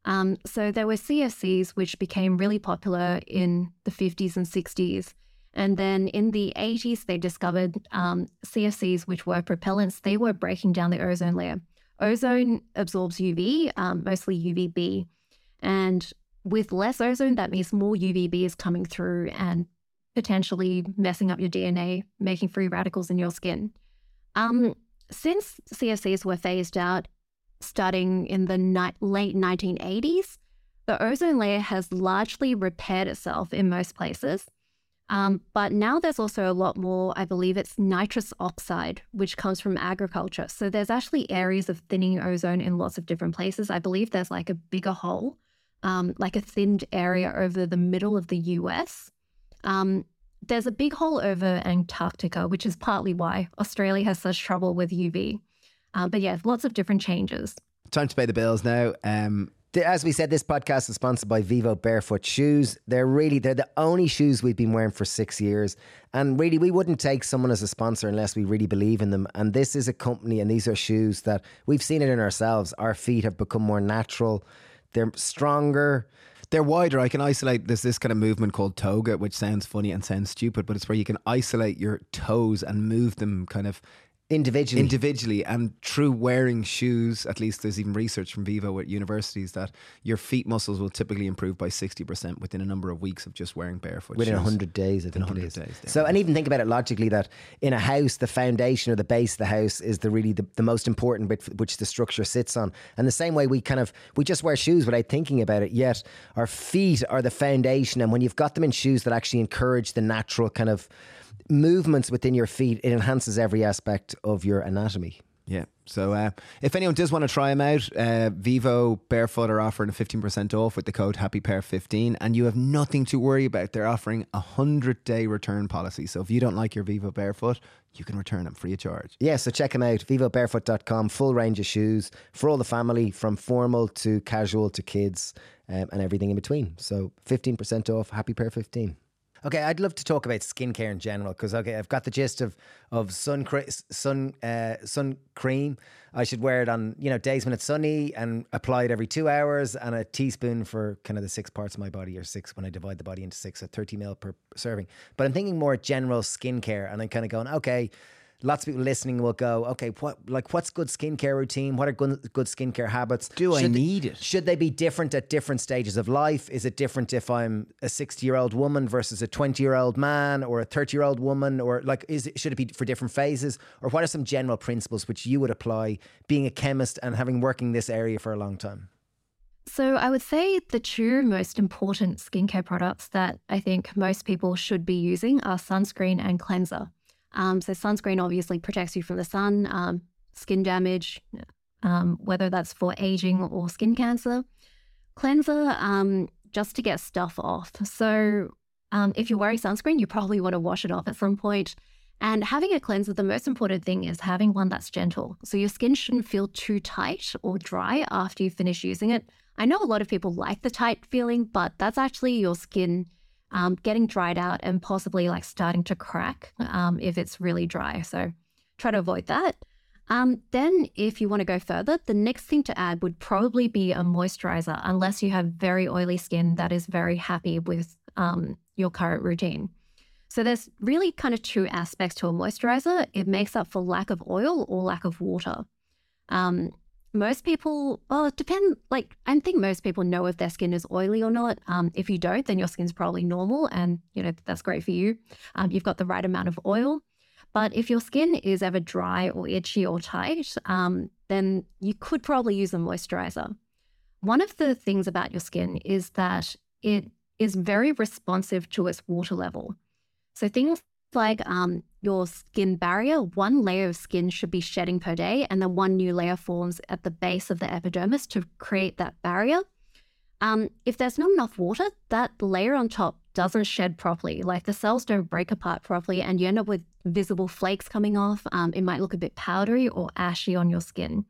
Um, so there were CFCs, which became really popular in the 50s and 60s. And then in the 80s, they discovered um, CFCs, which were propellants. They were breaking down the ozone layer. Ozone absorbs UV, um, mostly UVB. And with less ozone, that means more UVB is coming through and potentially messing up your DNA, making free radicals in your skin. Um, since CFCs were phased out starting in the ni- late 1980s, the ozone layer has largely repaired itself in most places. Um, but now there's also a lot more, I believe it's nitrous oxide, which comes from agriculture. So there's actually areas of thinning ozone in lots of different places. I believe there's like a bigger hole, um, like a thinned area over the middle of the US. Um, there's a big hole over Antarctica, which is partly why Australia has such trouble with UV. Uh, but yeah, lots of different changes.
Time to pay the bills now. Um,
as we said, this podcast is sponsored by Vivo Barefoot Shoes. They're really they're the only shoes we've been wearing for six years, and really we wouldn't take someone as a sponsor unless we really believe in them. And this is a company, and these are shoes that we've seen it in ourselves. Our feet have become more natural. They're stronger.
They're wider. I can isolate. There's this kind of movement called toga, which sounds funny and sounds stupid, but it's where you can isolate your toes and move them kind of
individually.
individually and through wearing shoes at least there's even research from vivo at universities that your feet muscles will typically improve by 60% within a number of weeks of just wearing barefoot
within
shoes.
100 days I think
100
it is.
days,
so and even think about it logically that in a house the foundation or the base of the house is the really the, the most important bit which the structure sits on and the same way we kind of we just wear shoes without thinking about it yet our feet are the foundation and when you've got them in shoes that actually encourage the natural kind of movements within your feet it enhances every aspect of your anatomy
Yeah. So uh, if anyone does want to try them out, uh, Vivo Barefoot are offering a 15% off with the code HAPPYPEAR15 and you have nothing to worry about. They're offering a 100 day return policy. So if you don't like your Vivo Barefoot, you can return them free of charge.
Yeah, so check them out. VivoBarefoot.com, full range of shoes for all the family, from formal to casual to kids um, and everything in between. So 15% off, Happy Pear 15. Okay, I'd love to talk about skincare in general because okay, I've got the gist of of sun cre- sun uh, sun cream. I should wear it on you know days when it's sunny and apply it every two hours, and a teaspoon for kind of the six parts of my body, or six when I divide the body into six, so thirty mil per serving. But I'm thinking more general skincare, and I'm kind of going, okay, lots of people listening will go, okay, what like what's good skincare routine? What are good, good skincare habits?
Do I
Should they-
need it?
Should they be different at different stages of life? Is it different if I'm a 60 year old woman versus a 20 year old man or a 30 year old woman? Or like, is it, should it be for different phases? Or what are some general principles which you would apply being a chemist and having working in this area for a long time?
So, I would say the two most important skincare products that I think most people should be using are sunscreen and cleanser. Um, so, sunscreen obviously protects you from the sun, um, skin damage, um, whether that's for aging or skin cancer. Cleanser, um, just to get stuff off. So, um, if you're wearing sunscreen, you probably want to wash it off at some point. And having a cleanser, the most important thing is having one that's gentle. So your skin shouldn't feel too tight or dry after you finish using it. I know a lot of people like the tight feeling, but that's actually your skin um, getting dried out and possibly like starting to crack um, if it's really dry. So try to avoid that. Um, then, if you want to go further, the next thing to add would probably be a moisturizer, unless you have very oily skin that is very happy with um, your current routine. So, there's really kind of two aspects to a moisturizer it makes up for lack of oil or lack of water. Um, most people, well, it depends. Like, I think most people know if their skin is oily or not. Um, if you don't, then your skin's probably normal, and you know that's great for you. Um, you've got the right amount of oil. But if your skin is ever dry or itchy or tight, um, then you could probably use a moisturizer. One of the things about your skin is that it is very responsive to its water level. So things like um, your skin barrier, one layer of skin should be shedding per day, and then one new layer forms at the base of the epidermis to create that barrier. Um, if there's not enough water, that layer on top doesn't shed properly. Like the cells don't break apart properly, and you end up with visible flakes coming off. Um, it might look a bit powdery or ashy on your skin.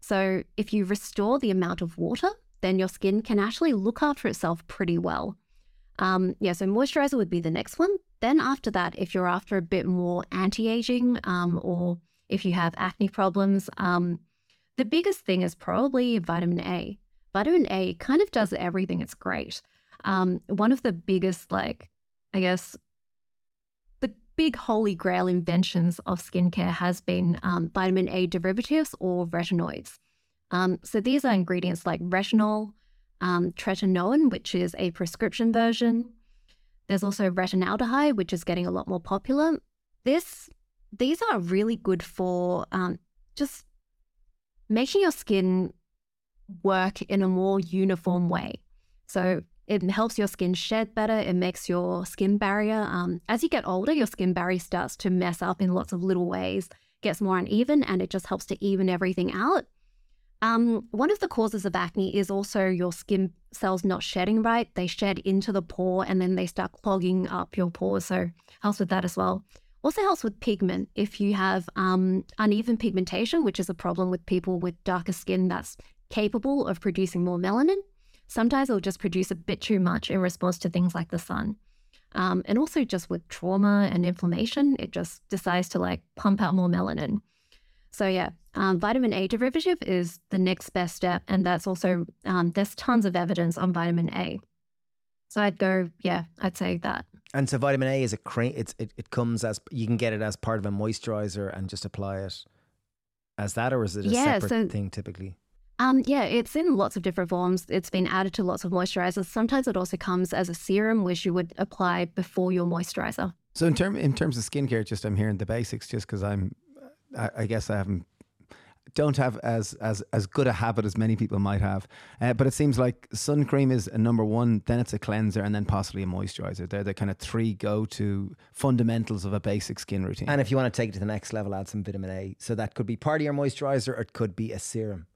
So, if you restore the amount of water, then your skin can actually look after itself pretty well. Um, yeah, so moisturizer would be the next one. Then, after that, if you're after a bit more anti aging um, or if you have acne problems, um, the biggest thing is probably vitamin A. vitamin A kind of does everything. It's great. Um, one of the biggest, like, I guess, the big holy grail inventions of skincare has been um, vitamin A derivatives or retinoids. Um, so these are ingredients like retinol, um, tretinoin, which is a prescription version. There's also retinaldehyde, which is getting a lot more popular. This, these are really good for um, just making your skin work in a more uniform way. So it helps your skin shed better. It makes your skin barrier. Um, as you get older, your skin barrier starts to mess up in lots of little ways, gets more uneven, and it just helps to even everything out. Um, one of the causes of acne is also your skin cells not shedding right. They shed into the pore and then they start clogging up your pores. So helps with that as well. Also helps with pigment. If you have um, uneven pigmentation, which is a problem with people with darker skin that's capable of producing more melanin, sometimes it'll just produce a bit too much in response to things like the sun. Um, and also just with trauma and inflammation, it just decides to like pump out more melanin. So yeah, um, vitamin A derivative is the next best step, and that's also um, there's tons of evidence on vitamin A. So I'd go, yeah, I'd say that.
And so vitamin A is a cream. It's it, it comes as you can get it as part of a moisturizer and just apply it as that, or is it a
Yeah,
separate
so-
thing typically?
Um, yeah, it's in lots of different forms. It's been added to lots of moisturizers. Sometimes it also comes as a serum, which you would apply before your moisturizer.
So in term in terms of skincare, just I'm hearing the basics, just because I'm, I, I guess I haven't, don't have as as as good a habit as many people might have. Uh, but it seems like sun cream is a number one, then it's a cleanser, and then possibly a moisturizer. They're the kind of three go to fundamentals of a basic skin routine.
And if you want to take it to the next level, add some vitamin A. So that could be part of your moisturizer, or it could be a serum.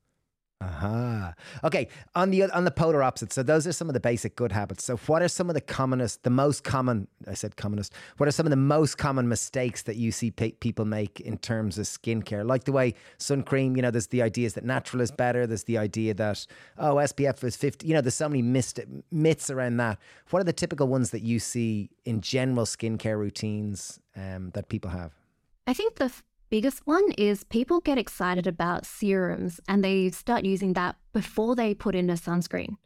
Aha. Okay. On the on the polar opposite. So those are some of the basic good habits. So what are some of the commonest, the most common? I said commonest. What are some of the most common mistakes that you see pe- people make in terms of skincare? Like the way sun cream. You know, there's the ideas that natural is better. There's the idea that oh SPF is fifty. You know, there's so many myths around that. What are the typical ones that you see in general skincare routines um, that people have?
I think the biggest one is people get excited about serums and they start using that before they put in a sunscreen.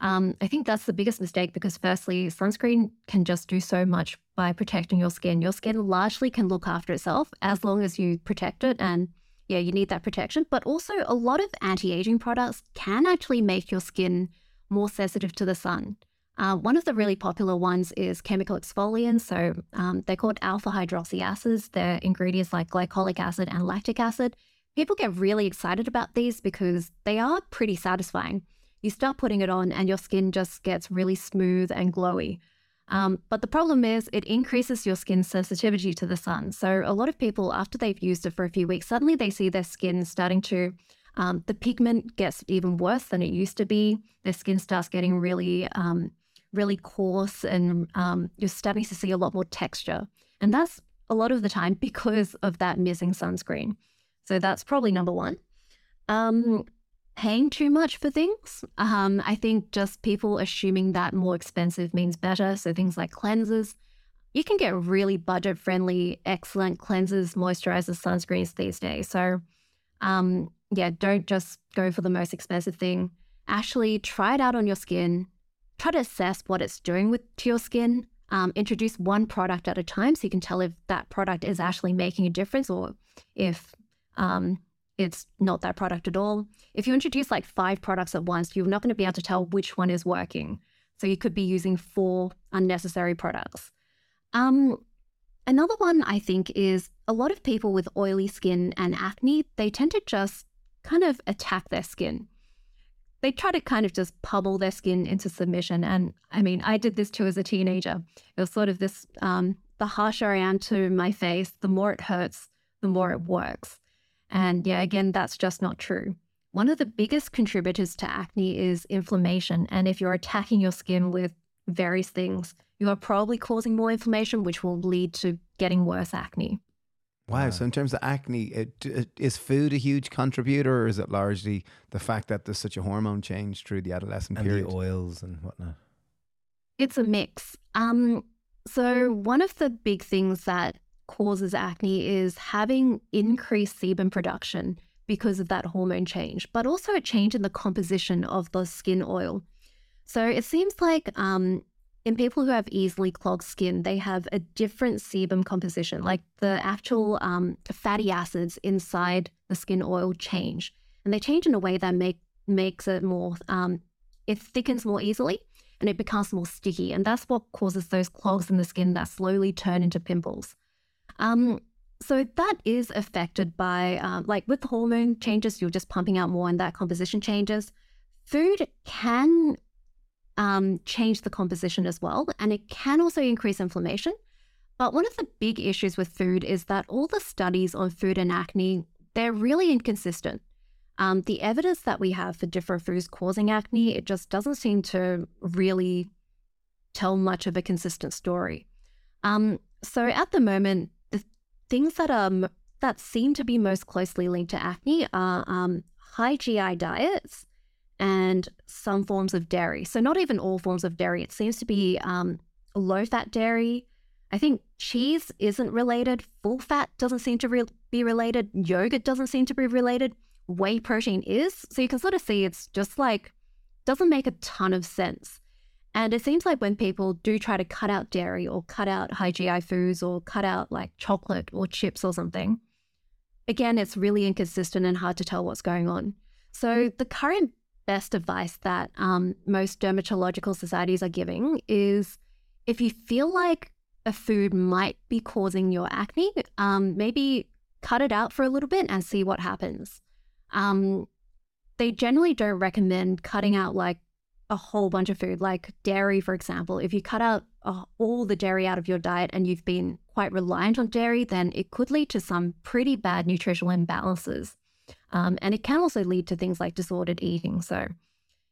Um, I think that's the biggest mistake because, firstly, sunscreen can just do so much by protecting your skin. Your skin largely can look after itself as long as you protect it. And yeah, you need that protection. But also, a lot of anti aging products can actually make your skin more sensitive to the sun. Uh, one of the really popular ones is chemical exfoliants. So um, they're called alpha hydroxy acids. They're ingredients like glycolic acid and lactic acid. People get really excited about these because they are pretty satisfying. You start putting it on, and your skin just gets really smooth and glowy. Um, but the problem is, it increases your skin's sensitivity to the sun. So a lot of people, after they've used it for a few weeks, suddenly they see their skin starting to um, the pigment gets even worse than it used to be. Their skin starts getting really um, really coarse and um, you're starting to see a lot more texture. And that's a lot of the time because of that missing sunscreen. So that's probably number one. Um, paying too much for things. Um, I think just people assuming that more expensive means better. So things like cleansers. You can get really budget friendly, excellent cleansers, moisturizers, sunscreens these days. So, um, yeah, don't just go for the most expensive thing. Actually, try it out on your skin, try to assess what it's doing with to your skin. Um, introduce one product at a time so you can tell if that product is actually making a difference or if um, it's not that product at all. If you introduce like five products at once, you're not going to be able to tell which one is working. So you could be using four unnecessary products. Um, another one I think is a lot of people with oily skin and acne, they tend to just kind of attack their skin they try to kind of just pummel their skin into submission. And I mean, I did this too as a teenager. It was sort of this um, the harsher I am to my face, the more it hurts, the more it works. And yeah, again, that's just not true. One of the biggest contributors to acne is inflammation. And if you're attacking your skin with various things, you are probably causing more inflammation, which will lead to getting worse acne.
Wow. So in terms of acne, it, it, is food a huge contributor, or is it largely the fact that there's such a hormone change through the adolescent
And
period?
the oils and whatnot.
It's a mix. Um, so one of the big things that causes acne is having increased sebum production. because of that hormone change, but also a change in the composition of the skin oil. So it seems like um, in people who have easily clogged skin, they have a different sebum composition, like the actual um, fatty acids inside the skin oil change. And they change in a way that make, makes it more, um, it thickens more easily and it becomes more sticky. And that's what causes those clogs in the skin that slowly turn into pimples. Um, so that is affected by, um, like with hormone changes, you're just pumping out more and that composition changes. Food can um, change the composition as well, and it can also increase inflammation. But one of the big issues with food is that all the studies on food and acne, they're really inconsistent. Um, the evidence that we have for different foods causing acne, it just doesn't seem to really tell much of a consistent story. Um, so at the moment, the things that um that seem to be most closely linked to acne are um, high GI diets and some forms of dairy. So not even all forms of dairy. It seems to be um, low fat dairy. I think cheese isn't related. Full fat doesn't seem to re- be related. Yogurt doesn't seem to be related whey protein is. So you can sort of see it's just like, doesn't make a ton of sense. And it seems like when people do try to cut out dairy or cut out high GI foods or cut out like chocolate or chips or something, again, it's really inconsistent and hard to tell what's going on. So the current best advice that um, most dermatological societies are giving is if you feel like a food might be causing your acne, um, maybe cut it out for a little bit and see what happens. Um, they generally don't recommend cutting out like a whole bunch of food, like dairy, for example. If you cut out uh, all the dairy out of your diet and you've been quite reliant on dairy, then it could lead to some pretty bad nutritional imbalances. Um, and it can also lead to things like disordered eating. So,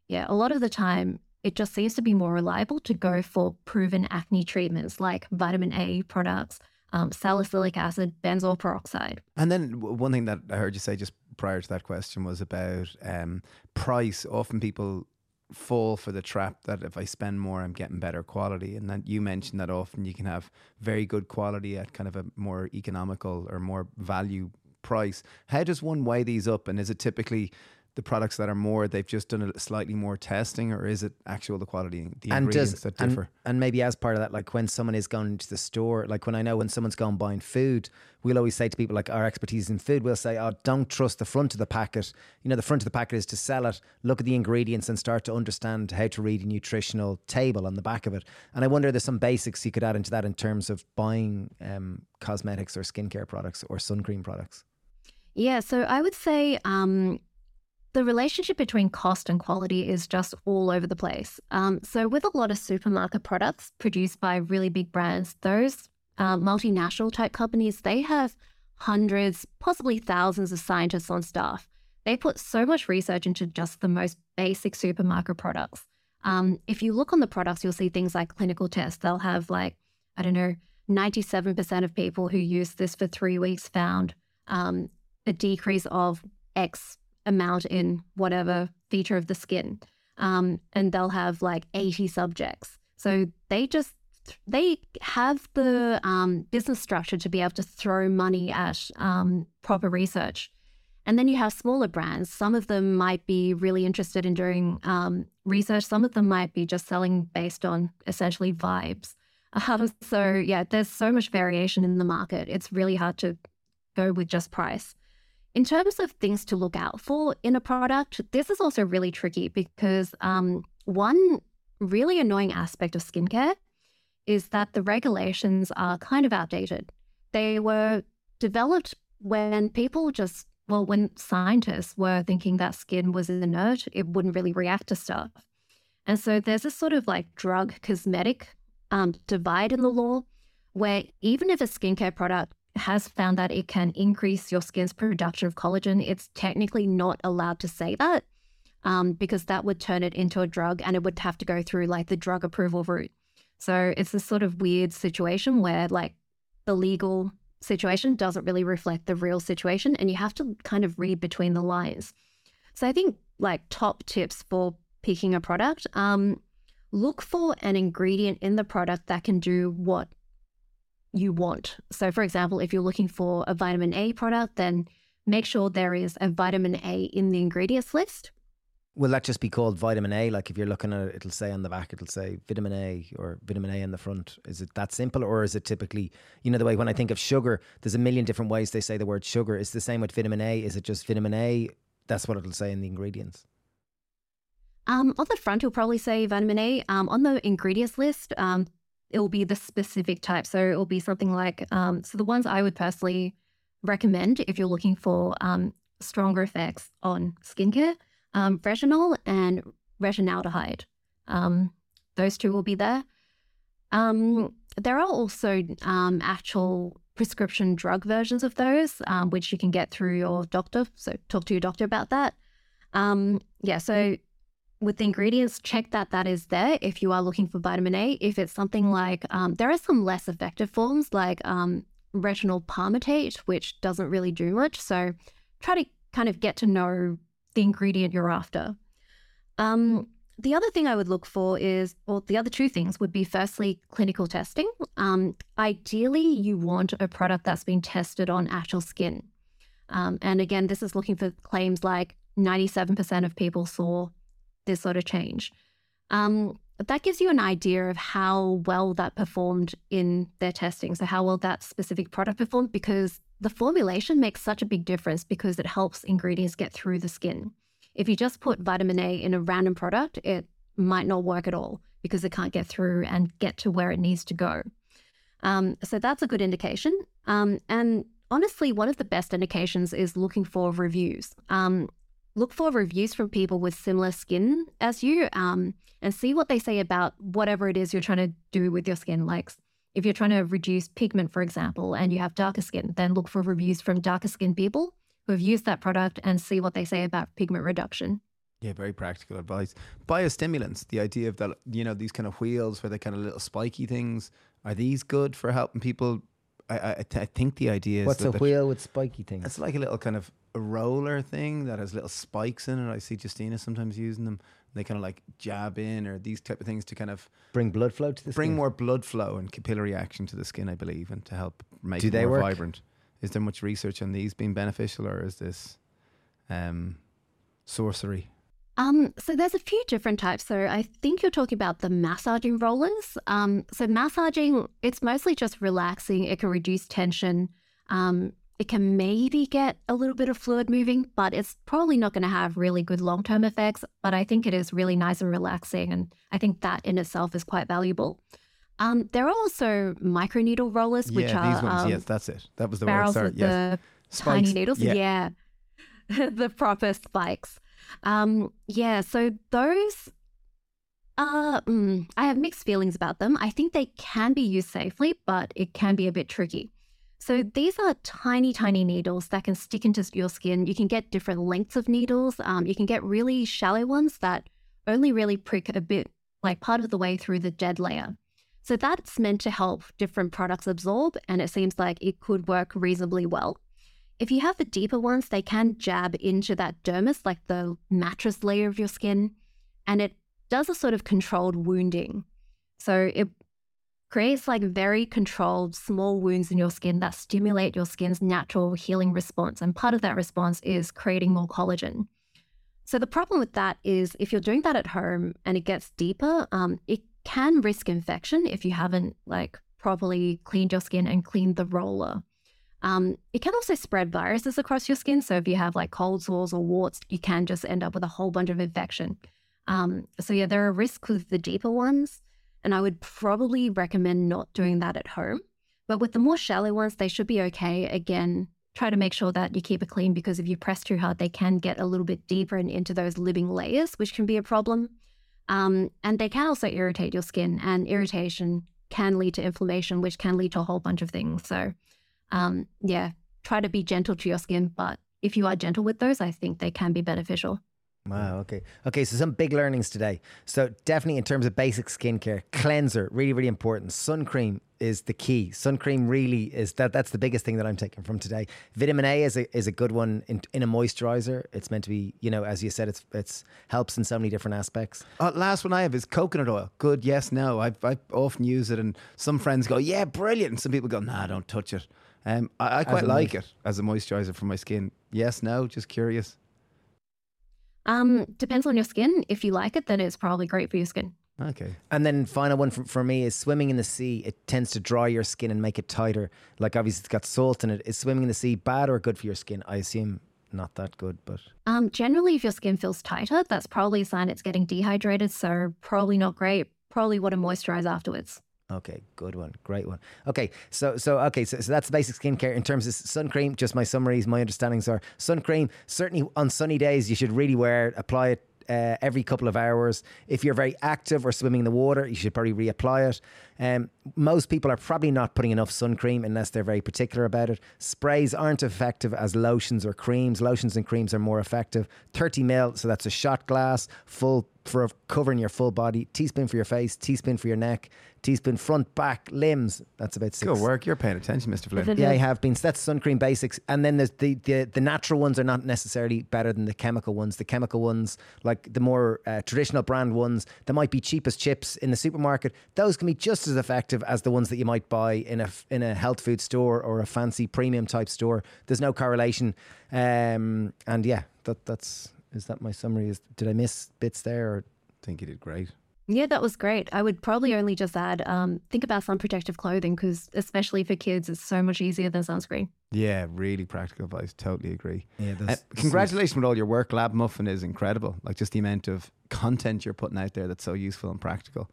yeah, a lot of the time, it just seems to be more reliable to go for proven acne treatments like vitamin A products, um, salicylic acid, benzoyl peroxide.
And then one thing that I heard you say just prior to that question was about um, price. Often people fall for the trap that if I spend more, I'm getting better quality. And then you mentioned that often you can have very good quality at kind of a more economical or more value price. How does one weigh these up? And is it typically the products that are more they've just done a slightly more testing or is it actual the quality the and ingredients does, that differ
and, and, maybe as part of that like when someone is going to the store like when i know when someone's going buying food we'll always say to people like our expertise in food we'll say oh don't trust the front of the packet you know the front of the packet is to sell it look at the ingredients and start to understand how to read a nutritional table on the back of it and i wonder there's some basics you could add into that in terms of buying um, cosmetics or skincare products or sun cream products
yeah, so I would say um, the relationship between cost and quality is just all over the place. Um, so, with a lot of supermarket products produced by really big brands, those uh, multinational type companies, they have hundreds, possibly thousands of scientists on staff. They put so much research into just the most basic supermarket products. Um, if you look on the products, you'll see things like clinical tests. They'll have like, I don't know, 97% of people who use this for three weeks found um, a decrease of X amount in whatever feature of the skin. Um, and they'll have like 80 subjects. So they just they have the um, business structure to be able to throw money at um, proper research. And then you have smaller brands. Some of them might be really interested in doing um, research. Some of them might be just selling based on essentially vibes. Um, so yeah, there's so much variation in the market. It's really hard to go with just price. In terms of things to look out for in a product, this is also really tricky because um, one really annoying aspect of skincare is that the regulations are kind of outdated. They were developed when people just, well, when scientists were thinking that skin was inert, it wouldn't really react to stuff. And so there's this sort of like drug cosmetic um, divide in the law where even if a skincare product has found that it can increase your skin's production of collagen, it's technically not allowed to say that um, because that would turn it into a drug and it would have to go through like the drug approval route. So it's this sort of weird situation where like the legal situation doesn't really reflect the real situation and you have to kind of read between the lines. So I think like top tips for picking a product, um, look for an ingredient in the product that can do what you want. So, for example, if you're looking for a vitamin A product, then make sure there is a vitamin A in the ingredients list.
Will that just be called vitamin A? Like if you're looking at it, it'll say on the back, it'll say vitamin A or vitamin A in the front. Is it that simple, or is it typically, you know, the way when I think of sugar, there's a million different ways they say the word sugar. Is the same with vitamin A? Is it just vitamin A? That's what it'll say in the ingredients.
Um, on the front, it'll probably say vitamin A. Um, on the ingredients list, um, it will be the specific type. So it will be something like, um, so the ones I would personally recommend if you're looking for um, stronger effects on skincare, um, retinol and retinaldehyde. Um, those two will be there. Um, there are also um, actual prescription drug versions of those, which you can get through your doctor. So talk to your doctor about that. Um, yeah, so with the ingredients, check that that is there if you are looking for vitamin A. If it's something like, um, there are some less effective forms like um, retinyl palmitate, which doesn't really do much. So try to kind of get to know the ingredient you're after. Um, the other thing I would look for is, well, the other two things would be firstly, clinical testing. Um, ideally, you want a product that's been tested on actual skin. Um, and again, this is looking for claims like 97% of people saw this sort of change. Um, that gives you an idea of how well that performed in their testing. So, how well that specific product performed, because the formulation makes such a big difference because it helps ingredients get through the skin. If you just put vitamin A in a random product, it might not work at all because it can't get through and get to where it needs to go. Um, so that's a good indication. Um, and honestly, one of the best indications is looking for reviews. Um, look for reviews from people with similar skin as you um, and see what they say about whatever it is you're trying to do with your skin. Like if you're trying to reduce pigment, for example, and you have darker skin, then look for reviews from darker skin people who have used that product and see what they say about pigment reduction.
Yeah, very practical advice. Biostimulants, the idea of that, you know, these kind of wheels where they're kind of little spiky things, are these good for helping people? I, I, I th- I think the idea is
What's a wheel with spiky things?
It's like a little kind of a roller thing that has little spikes in it. I see Justina sometimes using them. They kind of like jab in or these type of things to kind of
Bring blood flow to the skin.
bring
skin.
more blood flow and capillary action to the skin, I believe, and to help make
Do
it
they
more
work?
vibrant. Is there much research on these being beneficial, or is this um, sorcery?
Um, so there's a few different types. So I think you're talking about the massaging rollers. Um, so massaging, it's mostly just relaxing. It can reduce tension. Um, it can maybe get a little bit of fluid moving, but it's probably not going to have really good long-term effects. But I think it is really nice and relaxing, and I think that in itself is quite valuable. Um, there are also microneedle rollers, which
yeah,
are
these ones.
um,
yes, that's it. That was the word. Sorry.
with
Yes.
the tiny needles.
Yeah.
Yeah. the proper spikes. Um, yeah, so those uh mm, I have mixed feelings about them. I think they can be used safely, but it can be a bit tricky. So these are tiny, tiny needles that can stick into your skin. You can get different lengths of needles. Um, you can get really shallow ones that only really prick a bit, like part of the way through the dead layer. So that's meant to help different products absorb, and it seems like it could work reasonably well. If you have the deeper ones, they can jab into that dermis, like the mattress layer of your skin, and it does a sort of controlled wounding. So it creates like very controlled small wounds in your skin that stimulate your skin's natural healing response. And part of that response is creating more collagen. So the problem with that is if you're doing that at home and it gets deeper, um, it can risk infection if you haven't like properly cleaned your skin and cleaned the roller. Um, it can also spread viruses across your skin. So if you have like cold sores or warts, you can just end up with a whole bunch of infection. Um, so yeah, there are risks with the deeper ones, and I would probably recommend not doing that at home. But with the more shallow ones, they should be okay. Again, try to make sure that you keep it clean because if you press too hard, they can get a little bit deeper and into those living layers, which can be a problem. Um, and they can also irritate your skin, and irritation can lead to inflammation, which can lead to a whole bunch of things. So, um, yeah, try to be gentle to your skin. But if you are gentle with those, I think they can be beneficial.
Wow. Okay. Okay. So some big learnings today. So definitely in terms of basic skincare, cleanser really really important. Sun cream is the key. Sun cream really is that. That's the biggest thing that I'm taking from today. Vitamin A is a is a good one in, in a moisturizer. It's meant to be, you know, as you said, it's it's helps in so many different aspects.
Uh, last one I have is coconut oil. Good, yes, no. I've, I've often use it, and some friends go, "Yeah, brilliant." And some people go, "Nah, don't touch it." Um, I, I quite like
moist-
it as a moisturizer for my skin. Yes, no, just curious.
Um, depends on your skin. If you like it, then it's probably great for your skin.
Okay.
And then final one for, for me is swimming in the sea. It tends to dry your skin and make it tighter. Like obviously it's got salt in it. Is swimming in the sea bad or good for your skin? I assume not that good, but
Um, generally, if your skin feels tighter, that's probably a sign it's getting dehydrated. So probably not great. Probably want to moisturize afterwards.
Okay, good one, great one. Okay, so so okay, so, so that's basic skincare in terms of sun cream. Just my summaries, my understandings are sun cream. Certainly on sunny days, you should really wear it. Apply it. Uh, every couple of hours. If you're very active or swimming in the water, you should probably reapply it. Um, most people are probably not putting enough sun cream unless they're very particular about it. Sprays aren't effective as lotions or creams. Lotions and creams are more effective. 30 ml, so that's a shot glass full for covering your full body. Teaspoon for your face, teaspoon for your neck, teaspoon front, back, limbs. That's about six.
Good work. You're paying attention, Mr. Flynn.
Yeah, I have been. So that's sun cream basics, and then there's the, the the natural ones are not necessarily better than the chemical ones. The chemical ones, like the more uh, traditional brand ones, that might be cheap as chips in the supermarket. Those can be just as effective as the ones that you might buy in a f- in a health food store or a fancy premium type store. There's no correlation, um, and yeah, that that's is that my summary. Is did I miss bits there? Or?
think you did great.
Yeah, that was great. I would probably only just add um, think about sun protective clothing because, especially for kids, it's so much easier than sunscreen.
Yeah, really practical advice. Totally agree.
Yeah,
Uh, congratulations with all your work. Lab Muffin is incredible. Like just the amount of content you're putting out there that's so useful and practical.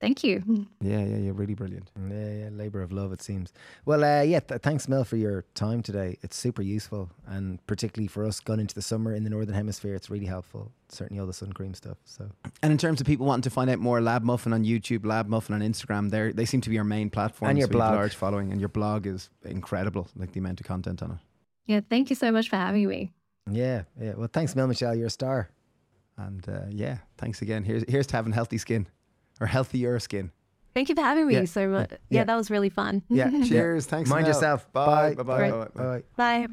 Thank you.
Yeah, yeah, yeah. Really brilliant.
Yeah, yeah, labor of love, it seems. Well, uh, yeah, th- thanks, Mel, for your time today. It's super useful, and particularly for us going into the summer in the northern hemisphere, it's really helpful. Certainly, all the sun cream stuff. So,
And in terms of people wanting to find out more, Lab Muffin on YouTube, Lab Muffin on Instagram, they they seem to be your main platform.
And your
so you have a
blog.
large following, and your blog is incredible. Like the amount of content on it.
Yeah, thank you so much for having me.
yeah, yeah. Well, thanks, Mel Michelle. You're a star.
And uh, yeah, thanks again. Here's here's to having healthy skin or healthier skin.
Thank you for having me
Yeah.
so much. Yeah,
Yeah.
that was really fun.
Yeah.
Cheers. Thanks.
Mind yourself.
Bye.
Bye.
Bye. Bye. Bye. Bye.
Bye.
Bye.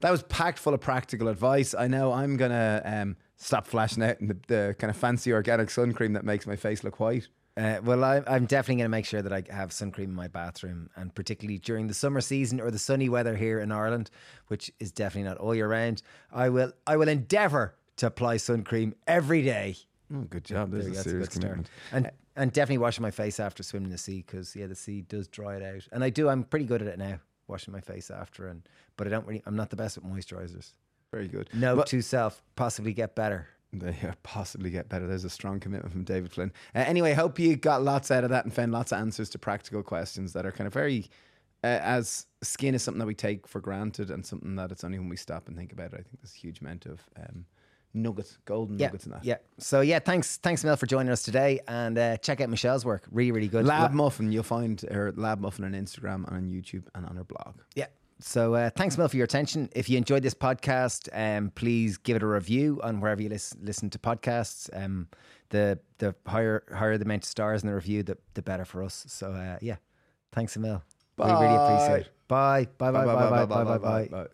That was packed full of practical advice. I know I'm gonna um, stop flashing out in the, the kind of fancy organic sun cream that makes my face look white.
Uh, well, I, I'm definitely going to make sure that I have sun cream in my bathroom, and particularly during the summer season or the sunny weather here in Ireland, which is definitely not all year round. I will, I will endeavour to apply sun cream every day.
Oh, good job.
There
This is a
that's
serious
good start.
commitment.
And and definitely washing my face after swimming in the sea because yeah, the sea does dry it out. And I do. I'm pretty good at it now, washing my face after. And but I don't really. I'm not the best with moisturizers.
Very good.
No
But-
to self: possibly get better.
They possibly get better. There's a strong commitment from David Flynn. Uh, anyway, hope you got lots out of that and found lots of answers to practical questions that are kind of very, uh, as skin is something that we take for granted and something that it's only when we stop and think about it. I think there's a huge amount of um, nuggets, golden
Yeah,
nuggets in that.
yeah. So yeah, thanks, thanks Mel for joining us today, and uh, check out Michelle's work. Really, really good.
Lab
La-
Muffin, you'll find her Lab Muffin on Instagram and on YouTube and on her blog.
Yeah. So uh, thanks, Mel, for your attention. If you enjoyed this podcast, um, please give it a review on wherever you lis- listen to podcasts. Um, the the higher higher the amount of stars in the review, the the better for us. So uh, yeah, thanks, Emil. We really appreciate it. Bye. Bye. Bye. Bye. Bye. Bye. Bye. Bye. bye.
bye.